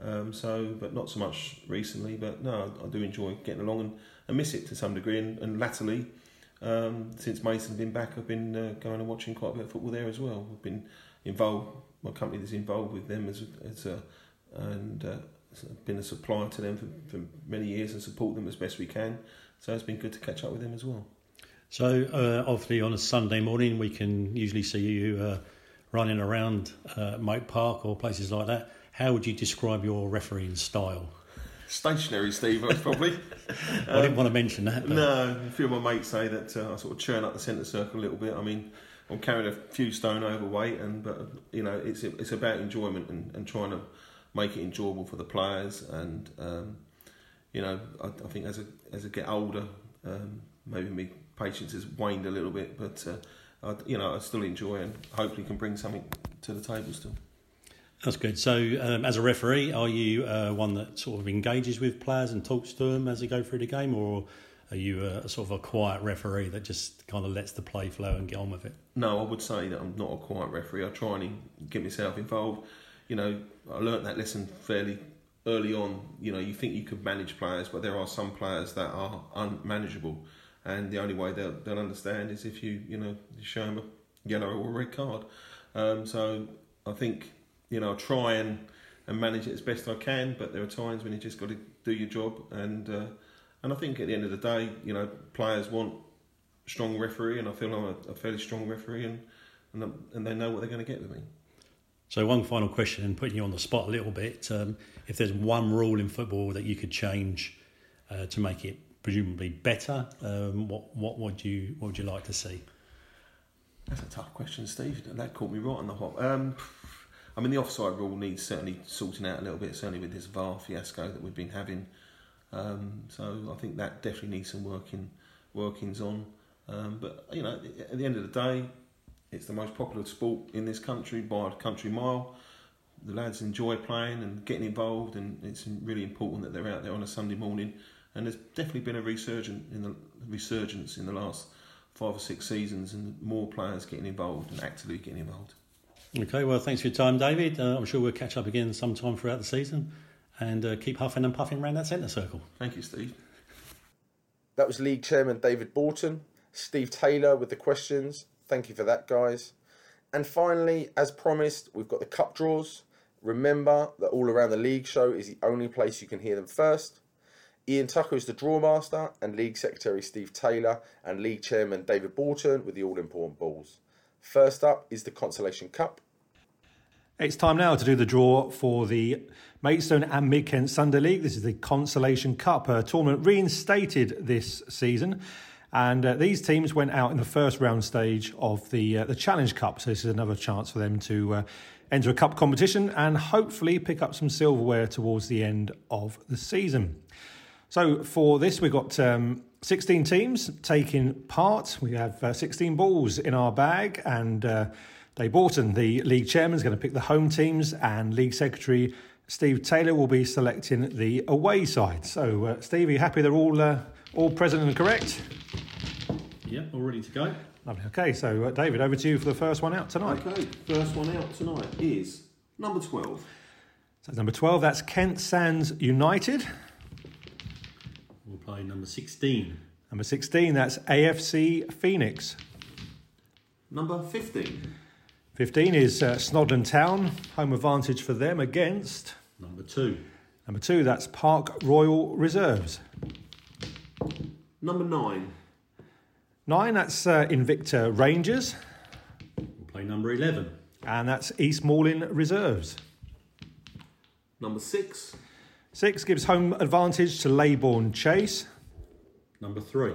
Um, so, but not so much recently. But no, I do enjoy getting along and, and miss it to some degree. And, and latterly, um, since Mason's been back, I've been uh, going and watching quite a bit of football there as well. I've been involved. My company is involved with them as as a, and uh, been a supplier to them for, for many years and support them as best we can. So it's been good to catch up with him as well. So, uh, obviously, on a Sunday morning, we can usually see you uh, running around uh, Moat Park or places like that. How would you describe your refereeing style? Stationary, Steve, probably. I didn't want to mention that. But... No, a few of my mates say that uh, I sort of churn up the centre circle a little bit. I mean, I'm carrying a few stone overweight, and but you know, it's it's about enjoyment and, and trying to make it enjoyable for the players. And um, you know, I, I, think as I as I get older, um, maybe my patience has waned a little bit, but uh, I, you know, I still enjoy and hopefully can bring something to the table still. That's good. So, um, as a referee, are you uh, one that sort of engages with players and talks to them as they go through the game, or are you a, a, sort of a quiet referee that just kind of lets the play flow and get on with it? No, I would say that I'm not a quiet referee. I try and get myself involved. You know, I learnt that lesson fairly early on. You know, you think you could manage players, but there are some players that are unmanageable, and the only way they'll, they'll understand is if you, you know, show them a yellow or a red card. Um, so I think you know, try and, and manage it as best I can. But there are times when you just got to do your job, and uh, and I think at the end of the day, you know, players want strong referee, and I feel I'm a, a fairly strong referee, and and, and they know what they're going to get with me. So one final question, and putting you on the spot a little bit: um, if there's one rule in football that you could change uh, to make it presumably better, um, what what would you what would you like to see? That's a tough question, Steve. That caught me right on the hop. Um, I mean, the offside rule needs certainly sorting out a little bit, certainly with this VAR fiasco that we've been having. Um, so I think that definitely needs some working workings on. Um, but you know, at the end of the day, it's the most popular sport in this country by a country mile. The lads enjoy playing and getting involved, and it's really important that they're out there on a Sunday morning. And there's definitely been a resurgence in the resurgence in the last five or six seasons, and more players getting involved and actively getting involved. Okay, well, thanks for your time, David. Uh, I'm sure we'll catch up again sometime throughout the season and uh, keep huffing and puffing around that centre circle. Thank you, Steve. That was League Chairman David Borton, Steve Taylor with the questions. Thank you for that, guys. And finally, as promised, we've got the cup draws. Remember that All Around the League show is the only place you can hear them first. Ian Tucker is the draw master, and League Secretary Steve Taylor and League Chairman David Borton with the all important balls. First up is the Consolation Cup. It's time now to do the draw for the Maidstone and Mid Kent Sunday League. This is the Consolation Cup, a tournament reinstated this season. And uh, these teams went out in the first round stage of the uh, the Challenge Cup. So this is another chance for them to uh, enter a cup competition and hopefully pick up some silverware towards the end of the season. So for this, we've got um, 16 teams taking part. We have uh, 16 balls in our bag, and uh, Dave Borton, the league chairman, is going to pick the home teams, and league secretary Steve Taylor will be selecting the away side. So, uh, Steve, are you happy they're all all present and correct? Yeah, all ready to go. Lovely. Okay, so uh, David, over to you for the first one out tonight. Okay, first one out tonight is number 12. So, number 12, that's Kent Sands United. We'll play number 16. Number 16, that's AFC Phoenix. Number 15. 15 is uh, Snodland Town, home advantage for them against. Number 2. Number 2, that's Park Royal Reserves. Number 9. Nine, that's uh, Invicta Rangers. We'll play number 11. And that's East Malling Reserves. Number six. Six gives home advantage to Leybourne Chase. Number three.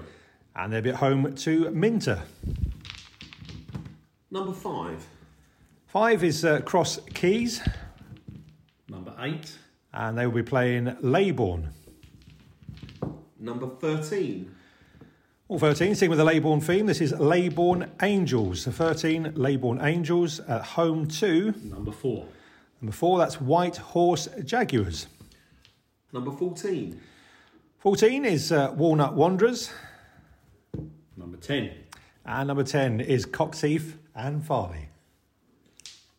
And they'll be at home to Minter. Number five. Five is uh, Cross Keys. Number eight. And they will be playing Leybourne. Number 13. All 13, sing with the Leybourne theme. This is Leybourne Angels. The 13, Leybourne Angels at home to. Number four. Number four, that's White Horse Jaguars. Number 14. 14 is uh, Walnut Wanderers. Number 10. And number 10 is Coxheath and Farleigh.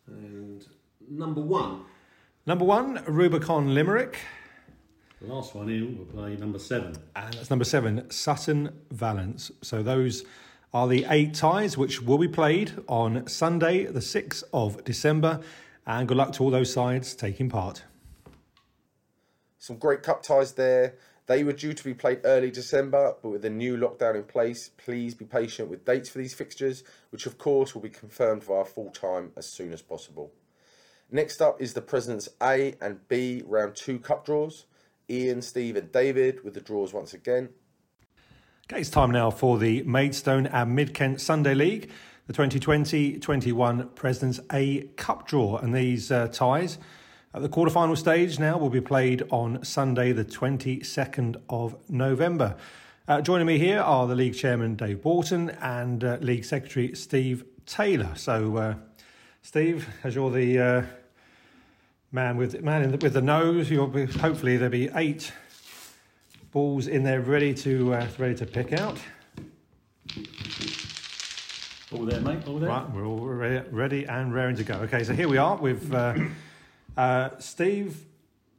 And number one. Number one, Rubicon Limerick. The last one in, we'll play number seven. And that's number seven, Sutton Valence. So those are the eight ties which will be played on Sunday, the 6th of December. And good luck to all those sides taking part. Some great cup ties there. They were due to be played early December, but with the new lockdown in place, please be patient with dates for these fixtures, which of course will be confirmed via full time as soon as possible. Next up is the President's A and B round two cup draws. Ian, Steve, and David with the draws once again. Okay, it's time now for the Maidstone and Mid Kent Sunday League, the 2020 21 President's A Cup draw. And these uh, ties at the quarter-final stage now will be played on Sunday, the 22nd of November. Uh, joining me here are the league chairman Dave Borton and uh, league secretary Steve Taylor. So, uh, Steve, as you're the uh, man with man the, with the nose, you'll be, hopefully there'll be eight balls in there ready to uh, ready to pick out. All there, mate. All there. Right, we're all re- ready and raring to go. Okay, so here we are with uh, uh, Steve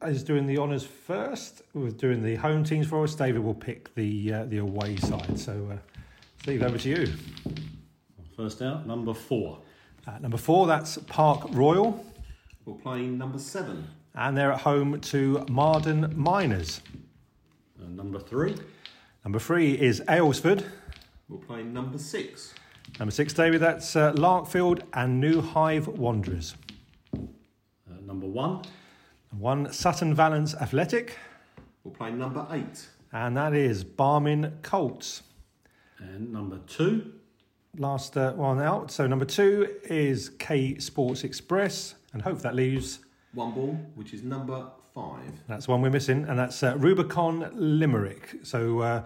is doing the honours first. We're doing the home teams for us. David will pick the uh, the away side. So, uh, Steve, over to you. First out, number four. At number four, that's Park Royal, We're playing number seven. and they're at home to Marden Miners. And number three. Number three is Aylesford. We're playing number six. Number six, David, that's uh, Larkfield and New Hythe Wanderers. Uh, number one. One, Sutton Valence Athletic, We're playing number eight. and that is Barming Colts. And number two. Last uh, one out. So number two is K Sports Express, and hope that leaves. One ball, which is number five. That's one we're missing, and that's uh, Rubicon Limerick. So uh,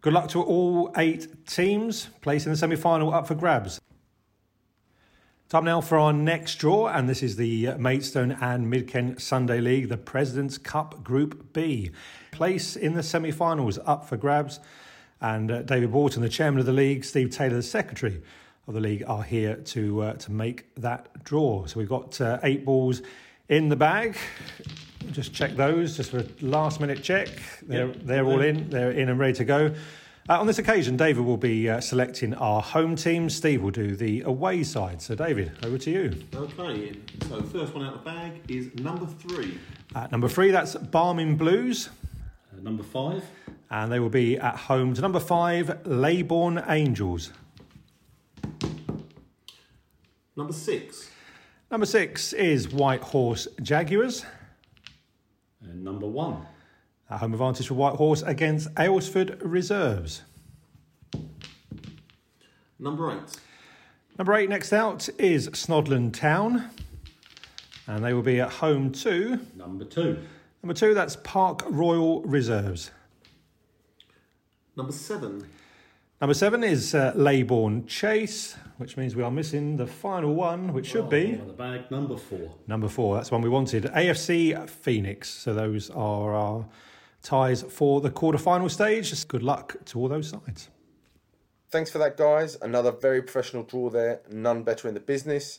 good luck to all eight teams Place in the semi final up for grabs. Time now for our next draw, and this is the uh, Maidstone and Mid Kent Sunday League, the President's Cup Group B. Place in the semi finals up for grabs. And uh, David Borton, the chairman of the league, Steve Taylor, the secretary of the league, are here to uh, to make that draw. So we've got uh, eight balls in the bag. Just check those, just for a last minute check. They're Yep. they're all in. They're in and ready to go. Uh, on this occasion, David will be uh, selecting our home team. Steve will do the away side. So, David, over to you. Okay, so the first one out of the bag is number three. At number three, that's Barming Blues, Uh, number five. and they will be at home to number five, Leybourne Angels. Number six. Number six is White Horse Jaguars. And number one. At home advantage for White Horse against Aylesford Reserves. Number eight. Number eight next out is Snodland Town, and they will be at home to Number two. number two. That's Park Royal Reserves. Number seven. Number seven is uh, Leybourne Chase, which means we are missing the final one, which should be Oh, the bag, number four. number four. That's one we wanted. AFC Phoenix. So those are our ties for the quarter-final stage. Just good luck to all those sides. Thanks for that, guys. Another very professional draw there. None better in the business.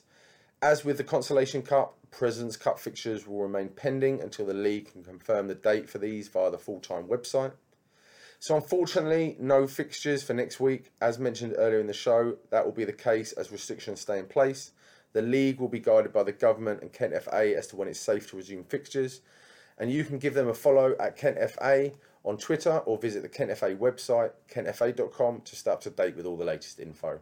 As with the Consolation Cup, President's Cup fixtures will remain pending until the league can confirm the date for these via the full time website. So, unfortunately, no fixtures for next week. As mentioned earlier in the show, that will be the case as restrictions stay in place. The league will be guided by the government and Kent FA as to when it's safe to resume fixtures. And you can give them a follow at Kent FA on Twitter or visit the Kent FA website, kentfa.com, to stay up to date with all the latest info.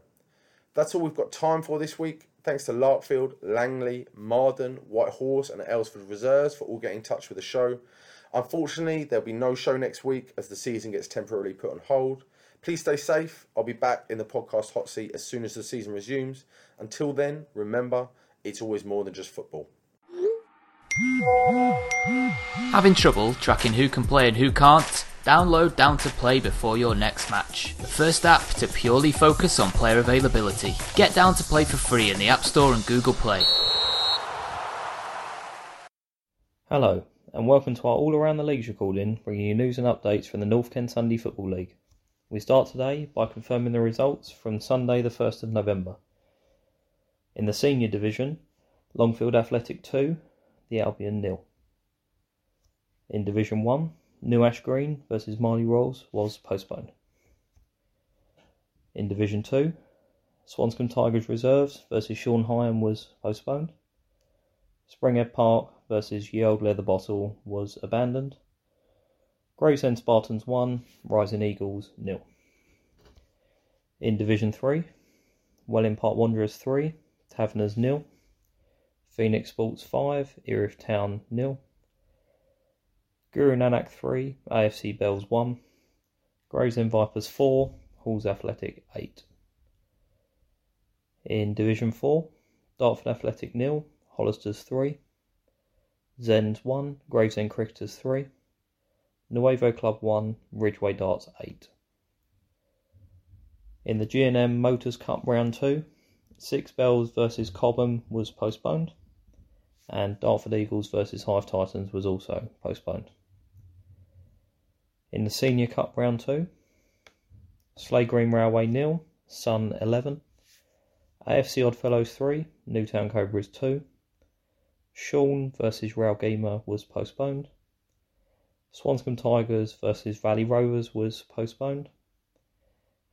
That's all we've got time for this week. Thanks to Larkfield, Langley, Marden, White Horse, and Aylesford Reserves for all getting in touch with the show. Unfortunately, there'll be no show next week as the season gets temporarily put on hold. Please stay safe. I'll be back in the podcast hot seat as soon as the season resumes. Until then, remember, it's always more than just football. Having trouble tracking who can play and who can't? Download Down to Play before your next match. The first app to purely focus on player availability. Get Down to Play for free in the App Store and Google Play. Hello, and welcome to our All Around the Leagues recording, bringing you news and updates from the North Kent Sunday Football League. We start today by confirming the results from Sunday, the 1st of November. In the senior division, Longfield Athletic 2, the Albion nil. In Division 1, New Ash Green versus Marley Rolls was postponed. In Division 2, Swanscombe Tigers Reserves versus Sean Hyam was postponed. Springhead Park versus Ye Old Leather Bottle was abandoned. Gravesend Spartans 1, Rising Eagles nil. In Division 3, Welling Park Wanderers 3, Taverners nil. Phoenix Sports 5, Erith Town nil. Guru Nanak 3, AFC Bells 1, Gravesend Vipers 4, Halls Athletic 8. In Division 4, Dartford Athletic nil, Hollisters 3, Zens 1, Gravesend Cricketers 3, Nuevo Club 1, Ridgeway Darts 8. In the G&M Motors Cup Round 2, Six Bells versus Cobham was postponed, and Dartford Eagles versus Hive Titans was also postponed. In the Senior Cup Round 2, Slade Green Railway nil, Sun 11, AFC Oddfellows 3, Newtown Cobras 2, Sean versus Rail Gamer was postponed, Swanscombe Tigers versus Valley Rovers was postponed,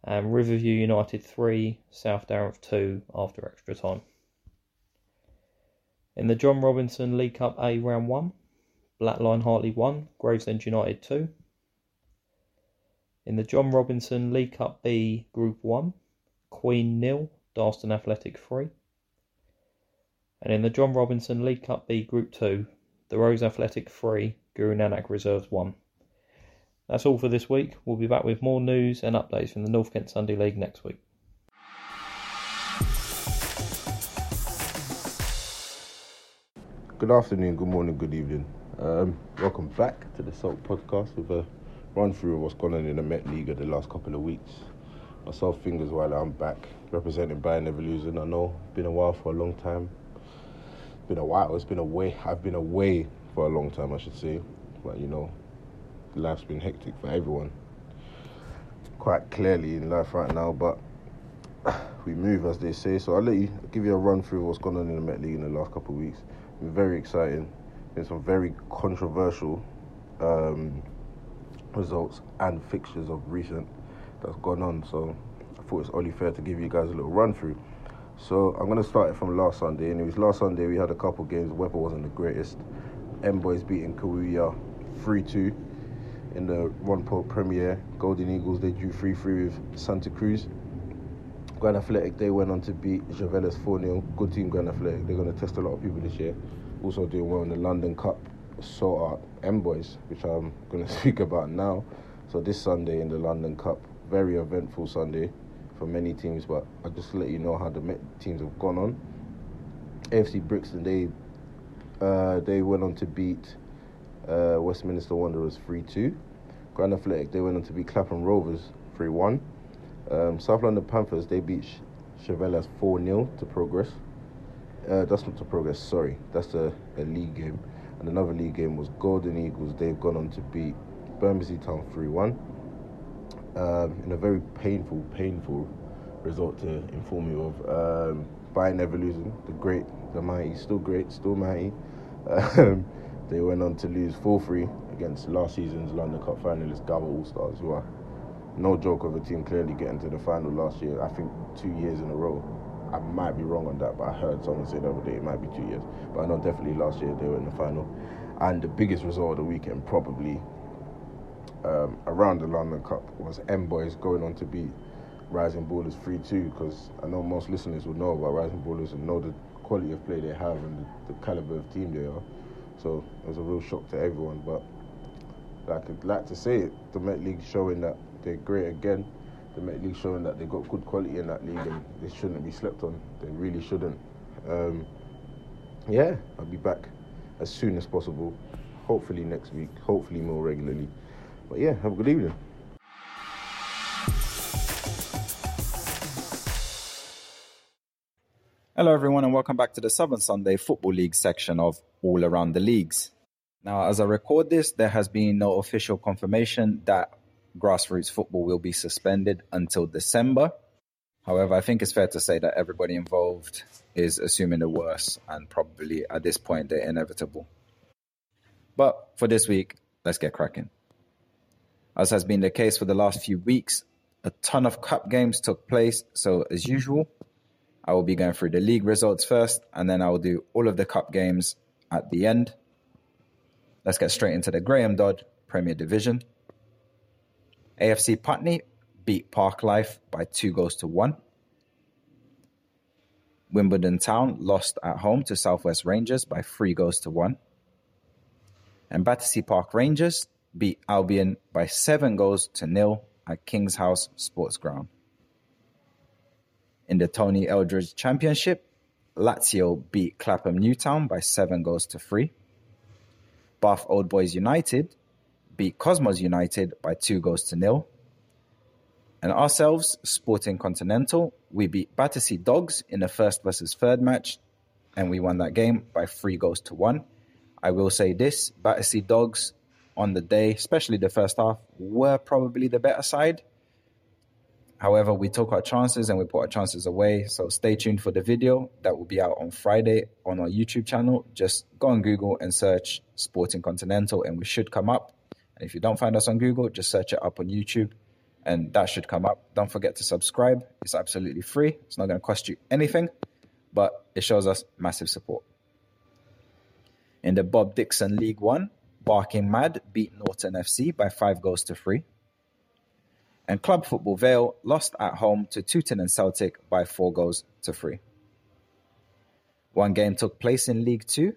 and Riverview United 3, South Darragh 2 after extra time. In the John Robinson League Cup A Round 1, Blackline Hartley 1, Gravesend United 2, in the John Robinson League Cup B Group 1, Queen nil, Darston Athletic 3. And in the John Robinson League Cup B Group 2, the Rose Athletic 3, Guru Nanak Reserves 1. That's all for this week. We'll be back with more news and updates from the North Kent Sunday League next week. Good afternoon, good morning, good evening. Um, welcome back to the Salt Podcast with a run through of what's gone on in the Met League the last couple of weeks. Myself, fingers while I'm back representing Bayern Never Losing. I know been a while for a long time. Been a while. It's been away. I've been away for a long time, I should say. But you know, life's been hectic for everyone. Quite clearly in life right now, but we move as they say. So I'll let you I'll give you a run through what's gone on in the Met League in the last couple of weeks. Been very exciting. Been some very controversial um, results and fixtures of recent that's gone on. So I thought it's only fair to give you guys a little run through. So I'm gonna start it from last Sunday. Anyways, last Sunday we had a couple games. Weather wasn't the greatest. M Boys beating Kawuya 3-2 in the Ron Pope Premier. Golden Eagles they drew 3-3 with Santa Cruz. Grand Athletic they went on to beat Javelis 4-0. Good team Grand Athletic. They're gonna test a lot of people this year. Also doing well in the London Cup so are M Boys, which I'm going to speak about now. So this Sunday in the London Cup, very eventful Sunday for many teams. But I'll just let you know how the teams have gone on. AFC Brixton, they uh, they went on to beat uh, Westminster Wanderers 3-2. Grand Athletic, they went on to beat Clapham Rovers 3-1. Um, South London Panthers, they beat Chevelas 4-0 to progress. Uh, that's not to progress, sorry. That's a, a league game. And another league game was Golden Eagles. They've gone on to beat Bermondsey Town 3 1. Um, in a very painful, painful result to inform you of. Um, Bayern never losing. The great, the mighty, still great, still mighty. Um, they went on to lose 4 3 against last season's London Cup finalist Gabba All Stars, who are no joke of a team clearly getting to the final last year. I think two years in a row. I might be wrong on that, but I heard someone say the other day it might be two years. But I know definitely last year they were in the final. And the biggest result of the weekend, probably um, around the London Cup was M Boys going on to beat Rising Ballers 3 2 because I know most listeners will know about Rising Ballers and know the quality of play they have and the, the caliber of team they are. So it was a real shock to everyone. But like I'd like to say it, the Met League showing that they're great again. The Met League showing that they've got good quality in that league and they shouldn't be slept on. They really shouldn't. Um, yeah, I'll be back as soon as possible. Hopefully next week, hopefully more regularly. But yeah, have a good evening. Hello, everyone, and welcome back to the Southern Sunday Football League section of All Around the Leagues. Now, as I record this, there has been no official confirmation that grassroots football will be suspended until December. However, I think it's fair to say that everybody involved is assuming the worst, and probably at this point they're inevitable. But for this week, let's get cracking. As has been the case for the last few weeks, a ton of cup games took place, so as usual, I will be going through the league results first, and then I will do all of the cup games at the end. Let's get straight into the Graham Dodd Premier Division. AFC Putney beat Park Life by two goals to one. Wimbledon Town lost at home to Southwest Rangers by three goals to one. And Battersea Park Rangers beat Albion by seven goals to nil at King's House Sports Ground. In the Tony Eldridge Championship, Lazio beat Clapham Newtown by seven goals to three. Bath Old Boys United beat Cosmos United by two goals to nil. And ourselves, Sporting Continental, we beat Battersea Dogs in the first versus third match, and we won that game by three goals to one. I will say this Battersea Dogs on the day, especially the first half, were probably the better side. However, we took our chances and we put our chances away. So stay tuned for the video that will be out on Friday on our YouTube channel. Just go on Google and search Sporting Continental and we should come up. And if you don't find us on Google, just search it up on YouTube and that should come up. Don't forget to subscribe. It's absolutely free. It's not going to cost you anything, but it shows us massive support. In the Bob Dixon League One, Barking Mad beat Norton FC by five goals to three and Club Football Vale lost at home to Tooting and Celtic by four goals to three. One game took place in League Two,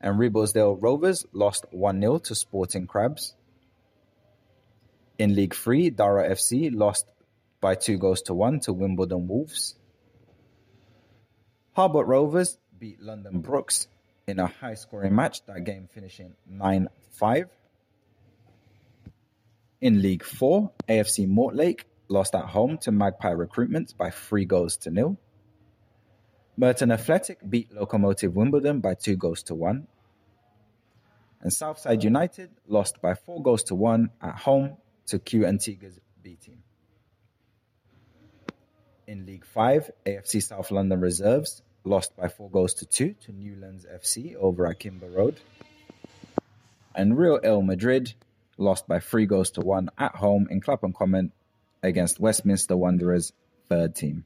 and Ribblesdale Rovers lost 1 0 to Sporting Crabs. In League Three, Dara FC lost by two goals to one to Wimbledon Wolves. Harbert Rovers beat London Brooks in a high scoring match, that game finishing 9 5. In League Four, AFC Mortlake lost at home to Magpie Recruitment by three goals to nil. Merton Athletic beat Locomotive Wimbledon by two goals to one. And Southside United lost by four goals to one at home to Q Antigua's B team. In League 5, AFC South London Reserves lost by four goals to two to Newlands FC over at Kimber Road. And Real El Madrid lost by three goals to one at home in Clapham Common against Westminster Wanderers' third team.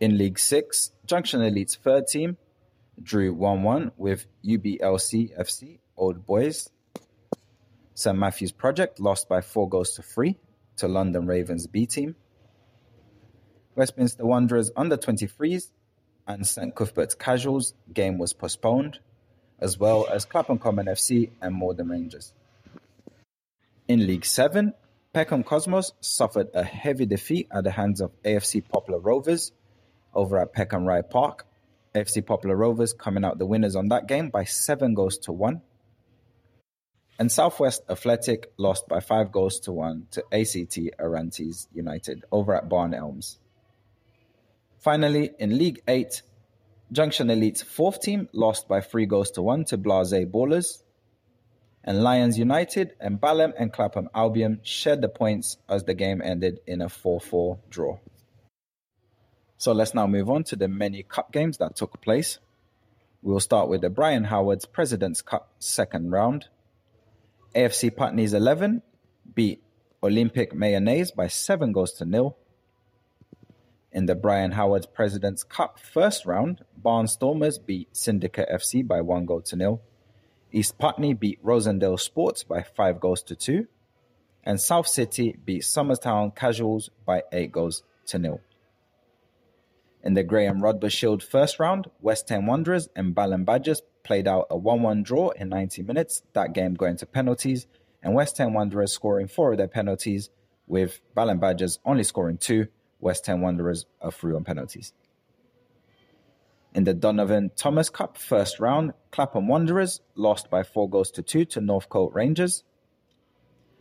In League 6, Junction Elite's third team drew 1 1 with UBLC FC Old Boys. St Matthew's Project lost by 4 goals to 3 to London Ravens B team. Westminster Wanderers under 23s and St Cuthbert's Casuals game was postponed, as well as Clapham Common FC and Morden Rangers. In League Seven, Peckham Cosmos suffered a heavy defeat at the hands of AFC Poplar Rovers over at Peckham Rye Park. AFC Poplar Rovers coming out the winners on that game by seven goals to one. And Southwest Athletic lost by five goals to one to ACT Arantes United over at Barn Elms. Finally, in League 8, Junction Elite's fourth team lost by three goals to one to Blase Ballers and Lions United and Balham and Clapham Albion shared the points as the game ended in a 4-4 draw. So let's now move on to the many cup games that took place. We will start with the Brian Howard's President's Cup second round. AFC Putney's 11 beat Olympic Mayonnaise by 7 goals to nil. In the Brian Howard's President's Cup first round, Barnstormers beat Syndicate FC by 1 goal to nil. East Putney beat Rosendale Sports by five goals to two. And South City beat Somerstown Casuals by 8 goals to nil. In the Graham Rodber Shield first round, West End Wanderers and Balham Badgers played out a 1 1 draw in 90 minutes, that game going to penalties, and West End Wanderers scoring four of their penalties, with Balham Badgers only scoring two. West End Wanderers are through on penalties. In the Donovan Thomas Cup first round, Clapham Wanderers lost by four goals to two to Northcote Rangers.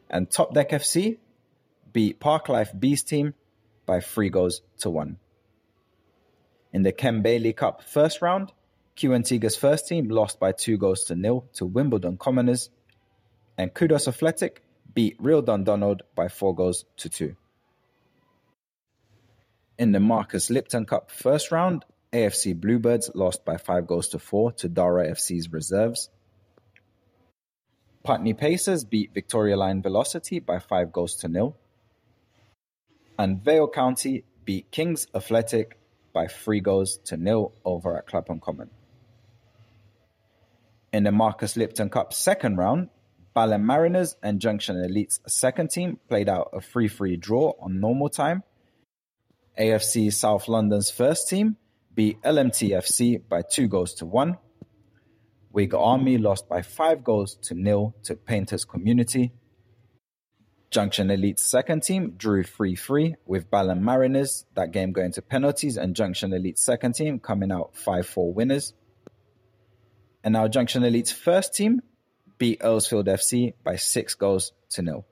And Top Deck FC beat Parklife Beast team by three goals to one. In the Ken Bailey Cup first round, Q first team lost by two goals to nil to Wimbledon Commoners, and Kudos Athletic beat Real Dundonald by four goals to two. In the Marcus Lipton Cup first round, AFC Bluebirds lost by five goals to four to Dara FC's reserves. Putney Pacers beat Victoria Line Velocity by five goals to nil. And Vale County beat Kings Athletic by three goals to nil over at Clapham Common. In the Marcus Lipton Cup second round, Balham Mariners and Junction Elite's second team played out a 3 3 draw on normal time. AFC South London's first team beat LMTFC by two goals to one. Whig Army lost by five goals to nil to Painters Community. Junction Elite's second team drew 3 3 with Balham Mariners, that game going to penalties, and Junction Elite's second team coming out 5 4 winners. And now Junction Elite's first team beat Earlsfield FC by 6 goals to nil.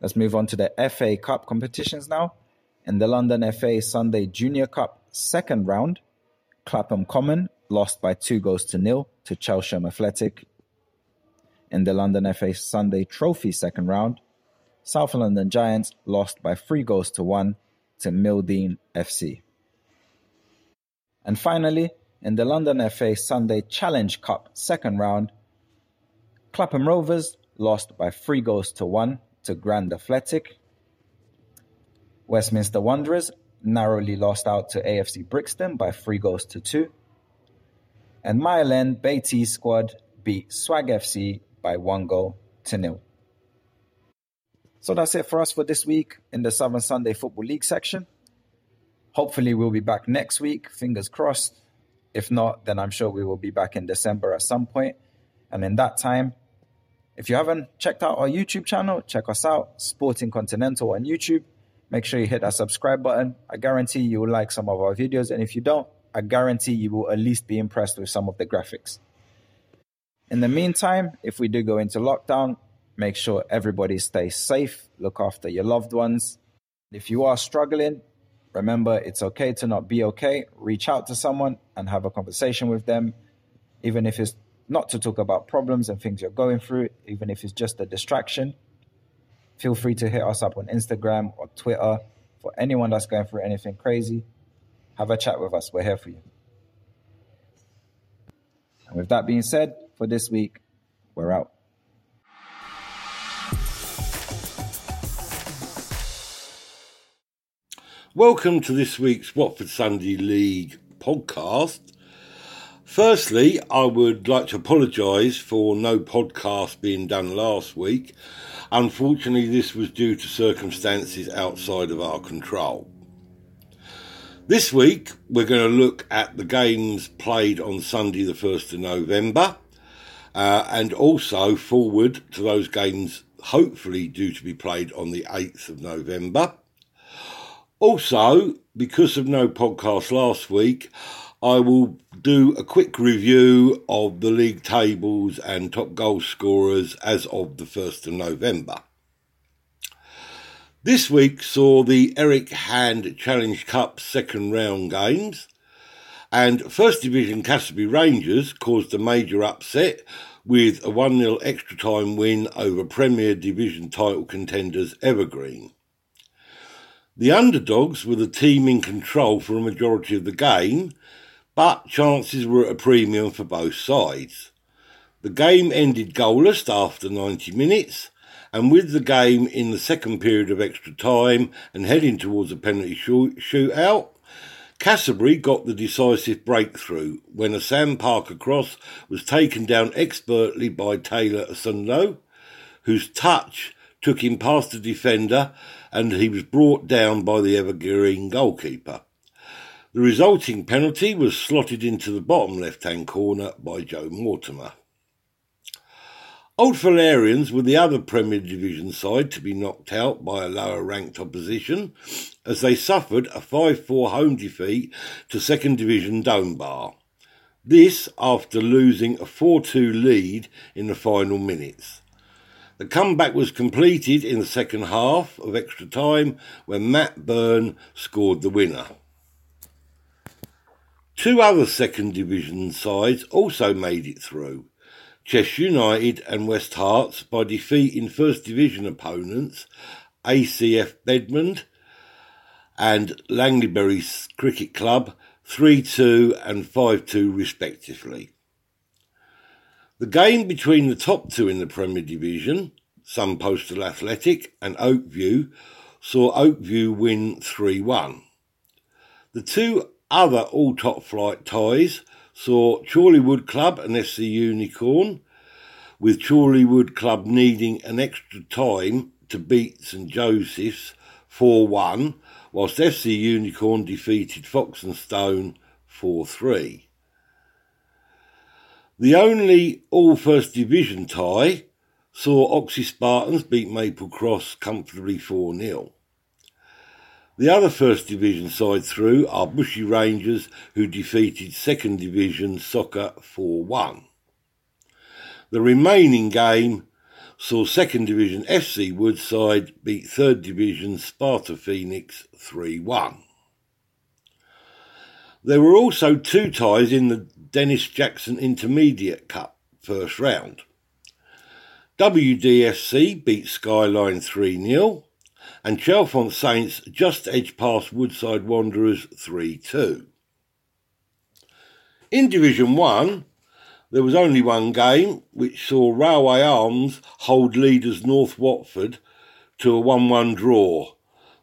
Let's move on to the FA Cup competitions now. In the London FA Sunday Junior Cup second round, Clapham Common lost by 2 goals to nil to Chelsham Athletic in the London FA Sunday Trophy second round, South London Giants lost by three goals to one to Mildeen FC. And finally, in the London FA Sunday Challenge Cup second round, Clapham Rovers lost by three goals to one to Grand Athletic. Westminster Wanderers narrowly lost out to AFC Brixton by three goals to two. And Mile End Beatty squad beat Swag FC by one goal to nil. So that's it for us for this week in the Southern Sunday Football League section. Hopefully, we'll be back next week, fingers crossed. If not, then I'm sure we will be back in December at some point. And in that time, if you haven't checked out our YouTube channel, check us out, Sporting Continental on YouTube. Make sure you hit that subscribe button. I guarantee you will like some of our videos. And if you don't, I guarantee you will at least be impressed with some of the graphics. In the meantime, if we do go into lockdown, make sure everybody stays safe, look after your loved ones. If you are struggling, remember it's okay to not be okay. Reach out to someone and have a conversation with them, even if it's not to talk about problems and things you're going through, even if it's just a distraction. Feel free to hit us up on Instagram or Twitter for anyone that's going through anything crazy. Have a chat with us. We're here for you. And with that being said, for this week. We're out. Welcome to this week's Watford Sunday League podcast. Firstly, I would like to apologise for no podcast being done last week. Unfortunately, this was due to circumstances outside of our control. This week, we're going to look at the games played on Sunday, the 1st of November uh, and also forward to those games hopefully due to be played on the 8th of November. Also, because of no podcast last week, I will do a quick review of the league tables and top goal scorers as of the 1st of November. This week saw the Eric Hand Challenge Cup second round games. And First Division Cassiobury Rangers caused a major upset with a 1 0 extra time win over Premier Division title contenders Evergreen. The underdogs were the team in control for a majority of the game, but chances were at a premium for both sides. The game ended goalless after 90 minutes, and with the game in the second period of extra time and heading towards a penalty shootout, Cassiobury got the decisive breakthrough when a Sam Parker cross was taken down expertly by Taylor Asundo, whose touch took him past the defender and he was brought down by the Evergreen goalkeeper. The resulting penalty was slotted into the bottom left hand corner by Joe Mortimer. Old Fullerians were the other Premier Division side to be knocked out by a lower ranked opposition as they suffered a 5 4 home defeat to Second Division Bar. This after losing a 4 2 lead in the final minutes. The comeback was completed in the second half of extra time when Matt Byrne scored the winner. Two other second division sides also made it through. Chester United and West Herts by defeating first division opponents ACF Bedmond and Langleybury Cricket Club 3 2 and 5 2 respectively. The game between the top two in the Premier Division, Sun Postal Athletic and Oakview, saw Oakview win 3 1. The two other all top flight ties saw Chorleywood Club and FC Unicorn, with Chorleywood Club needing an extra time to beat St Joseph's 4 1 whilst FC Unicorn defeated Fox and Stone 4 3. The only all first division tie saw Oxhey Spartans beat Maple Cross comfortably 4 0. The other first division side through are Bushey Rangers, who defeated second division Soccer 4 1. The remaining game saw second division FC Woodside beat third division Sparta Phoenix 3-1. There were also two ties in the Dennis Jackson Intermediate Cup first round. WDFC beat Skyline 3-0 and Chalfont Saints just edged past Woodside Wanderers 3-2. In Division 1, there was only one game, which saw Railway Arms hold leaders North Watford to a 1 1 draw,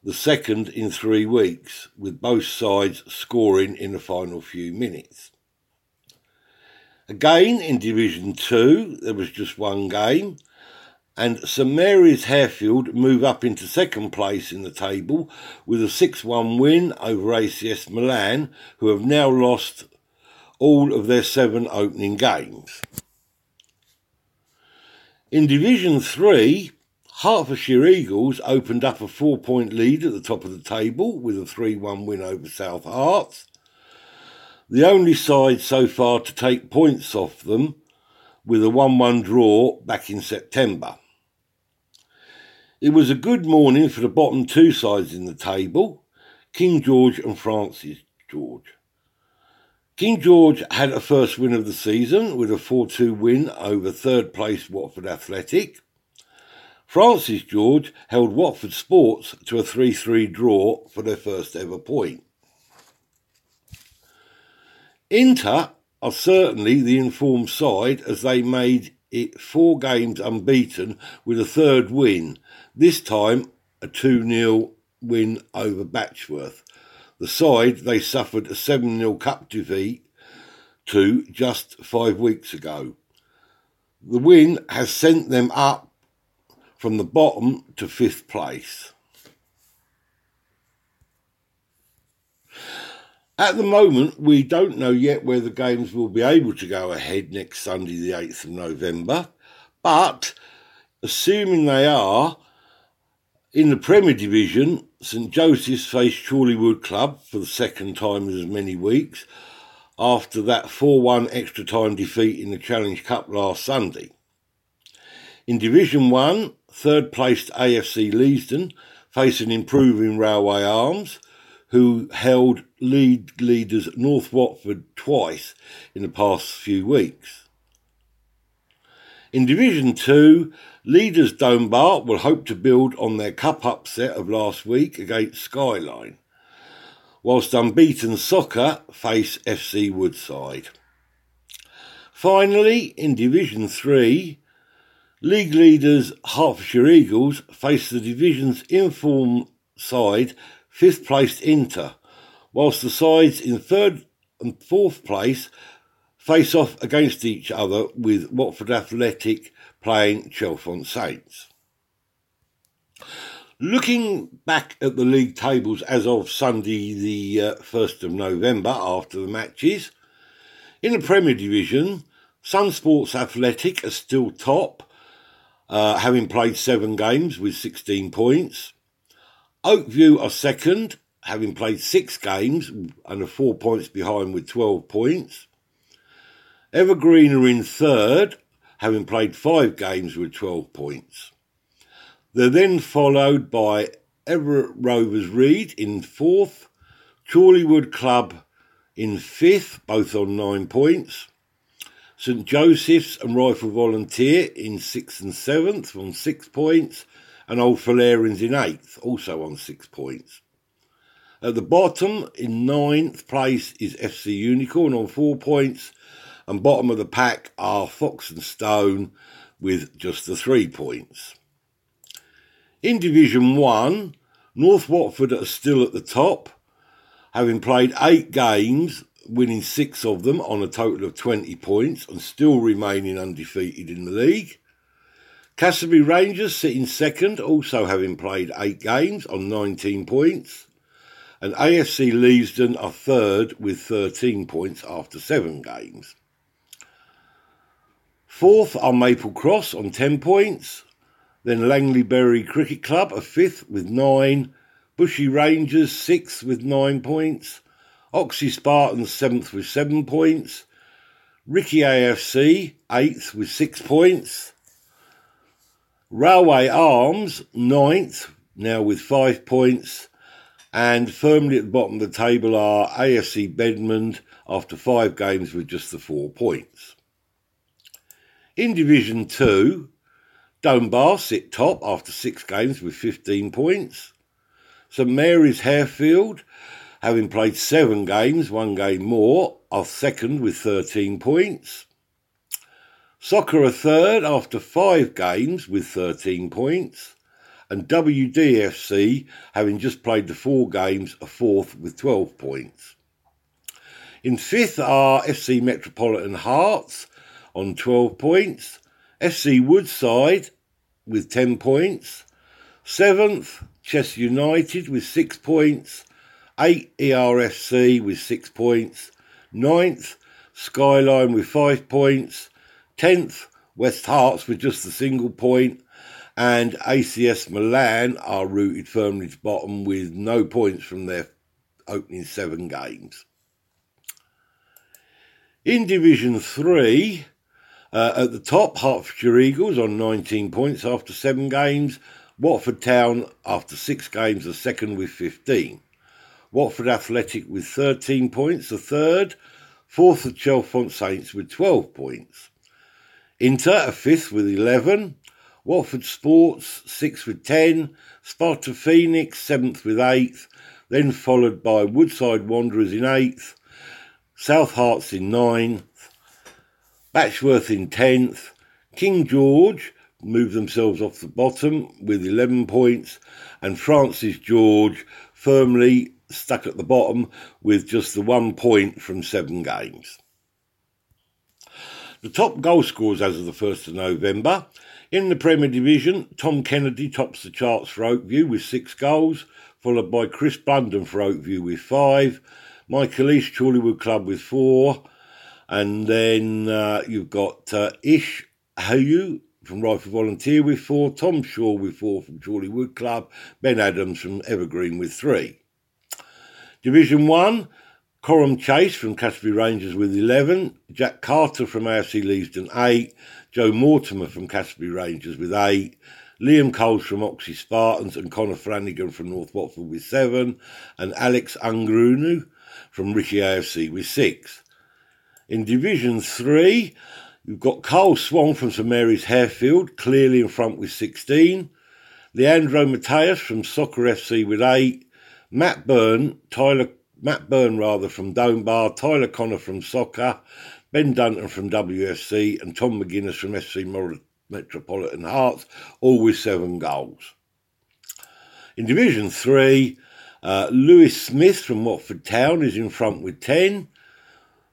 the second in three weeks, with both sides scoring in the final few minutes. Again, in Division 2, there was just one game, and St Mary's Harefield move up into second place in the table with a 6 1 win over ACS Milan, who have now lost all of their seven opening games. In Division 3, Hertfordshire Eagles opened up a four point lead at the top of the table with a 3 1 win over South Herts. The only side so far to take points off them with a 1 1 draw back in September. It was a good morning for the bottom two sides in the table King George and Francis George. King George had a first win of the season with a 4 2 win over third place Watford Athletic. Francis George held Watford Sports to a 3 3 draw for their first ever point. Inter are certainly the informed side as they made it four games unbeaten with a third win, this time a 2 0 win over Batchworth the side they suffered a 7 0 cup defeat to just five weeks ago. The win has sent them up from the bottom to fifth place. At the moment, we don't know yet where the games will be able to go ahead next Sunday, the 8th of November, but assuming they are, in the Premier Division, St Joseph's faced Chorleywood Club for the second time in as many weeks after that 4 1 extra time defeat in the Challenge Cup last Sunday. In Division 1, third placed AFC Leavesden face an improving Railway Arms, who held lead leaders North Watford twice in the past few weeks. In Division 2, leaders Dunbar will hope to build on their cup upset of last week against Skyline, whilst unbeaten soccer face FC Woodside. Finally, in Division 3, league leaders Hertfordshire Eagles face the division's informed side, fifth placed Inter, whilst the sides in third and fourth place face off against each other with Watford Athletic playing Chalfont Saints. Looking back at the league tables as of Sunday, the uh, 1st of November, after the matches, in the Premier Division, Sun Sports Athletic are still top, uh, having played seven games with 16 points. Oakview are second, having played six games and are four points behind with 12 points. Evergreen are in third, having played five games with 12 points. They're then followed by Everett Rovers Reed in fourth, Chorleywood Club in fifth, both on nine points. St Joseph's and Rifle Volunteer in sixth and seventh on six points, and Old Fullerians in eighth, also on six points. At the bottom, in ninth place, is FC Unicorn on four points, and bottom of the pack are Fox and Stone with just the three points. In Division 1, North Watford are still at the top, having played eight games, winning six of them on a total of 20 points and still remaining undefeated in the league. Cassiobury Rangers sitting second, also having played eight games on 19 points. And AFC Leavesden are third with 13 points after seven games. Fourth are Maple Cross on 10 points. Then Langleybury Cricket Club are fifth with nine. Bushey Rangers sixth with nine points. Oxhey Spartans seventh with seven points. Ricky AFC eighth with six points. Railway Arms ninth now with five points. And firmly at the bottom of the table are AFC Bedmond after five games with just the four points. In Division 2, Dunbar sit top after six games with 15 points. St Mary's Harefield, having played seven games, one game more, are second with 13 points. Soccer are third after five games with 13 points. And WDFC, having just played the four games, are fourth with 12 points. In fifth are FC Metropolitan Hearts on 12 points. FC Woodside with 10 points. Seventh, Chester United with 6 points. 8 ERFC with 6 points. Ninth, Skyline with 5 points. Tenth, West Herts with just a single point. And ACS Milan are rooted firmly to bottom with no points from their opening seven games. In Division 3, uh, at the top, Hertfordshire Eagles on 19 points after seven games. Watford Town, after six games, are second with 15. Watford Athletic with 13 points, the third. Fourth at Chalfont Saints with 12 points. Inter are fifth with 11. Watford Sports, sixth with 10. Sparta Phoenix, seventh with eighth. Then followed by Woodside Wanderers in eighth. South Herts in ninth. Batchworth in 10th. King George moved themselves off the bottom with 11 points, and Francis George firmly stuck at the bottom with just the one point from seven games. The top goal scorers as of the 1st of November. In the Premier Division, Tom Kennedy tops the charts for Oakview with six goals, followed by Chris Blunden for Oakview with five, Michael East Chorleywood Club with four, and then uh, you've got uh, Ish Hayu from Rifle Volunteer with four, Tom Shaw with four from Chorleywood Club, Ben Adams from Evergreen with three. Division 1, Coram Chase from Cassiobury Rangers with 11, Jack Carter from AFC Leavesden 8, Joe Mortimer from Cassiobury Rangers with 8, Liam Coles from Oxhey Spartans and Connor Flanagan from North Watford with 7, and Alex Ungrunu from Ricky AFC with 6. In Division 3, you've got Carl Swan from St Mary's Harefield, clearly in front with 16. Leandro Mateus from Soccer FC with 8. Matt Byrne, Tyler, Matt Byrne rather from Dunbar, Tyler Connor from Soccer, Ben Dunton from WFC, and Tom McGuinness from FC Metropolitan Hearts, all with seven goals. In Division 3, uh, Lewis Smith from Watford Town is in front with 10.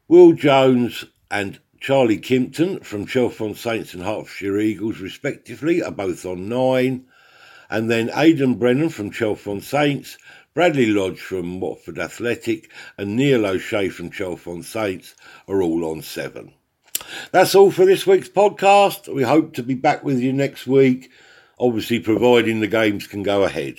Will Jones and Charlie Kimpton from Chalfont Saints and Hertfordshire Eagles, respectively, are both on nine. And then Aidan Brennan from Chalfont Saints, Bradley Lodge from Watford Athletic, and Neil O'Shea from Chalfont Saints are all on seven. That's all for this week's podcast. We hope to be back with you next week, obviously, providing the games can go ahead.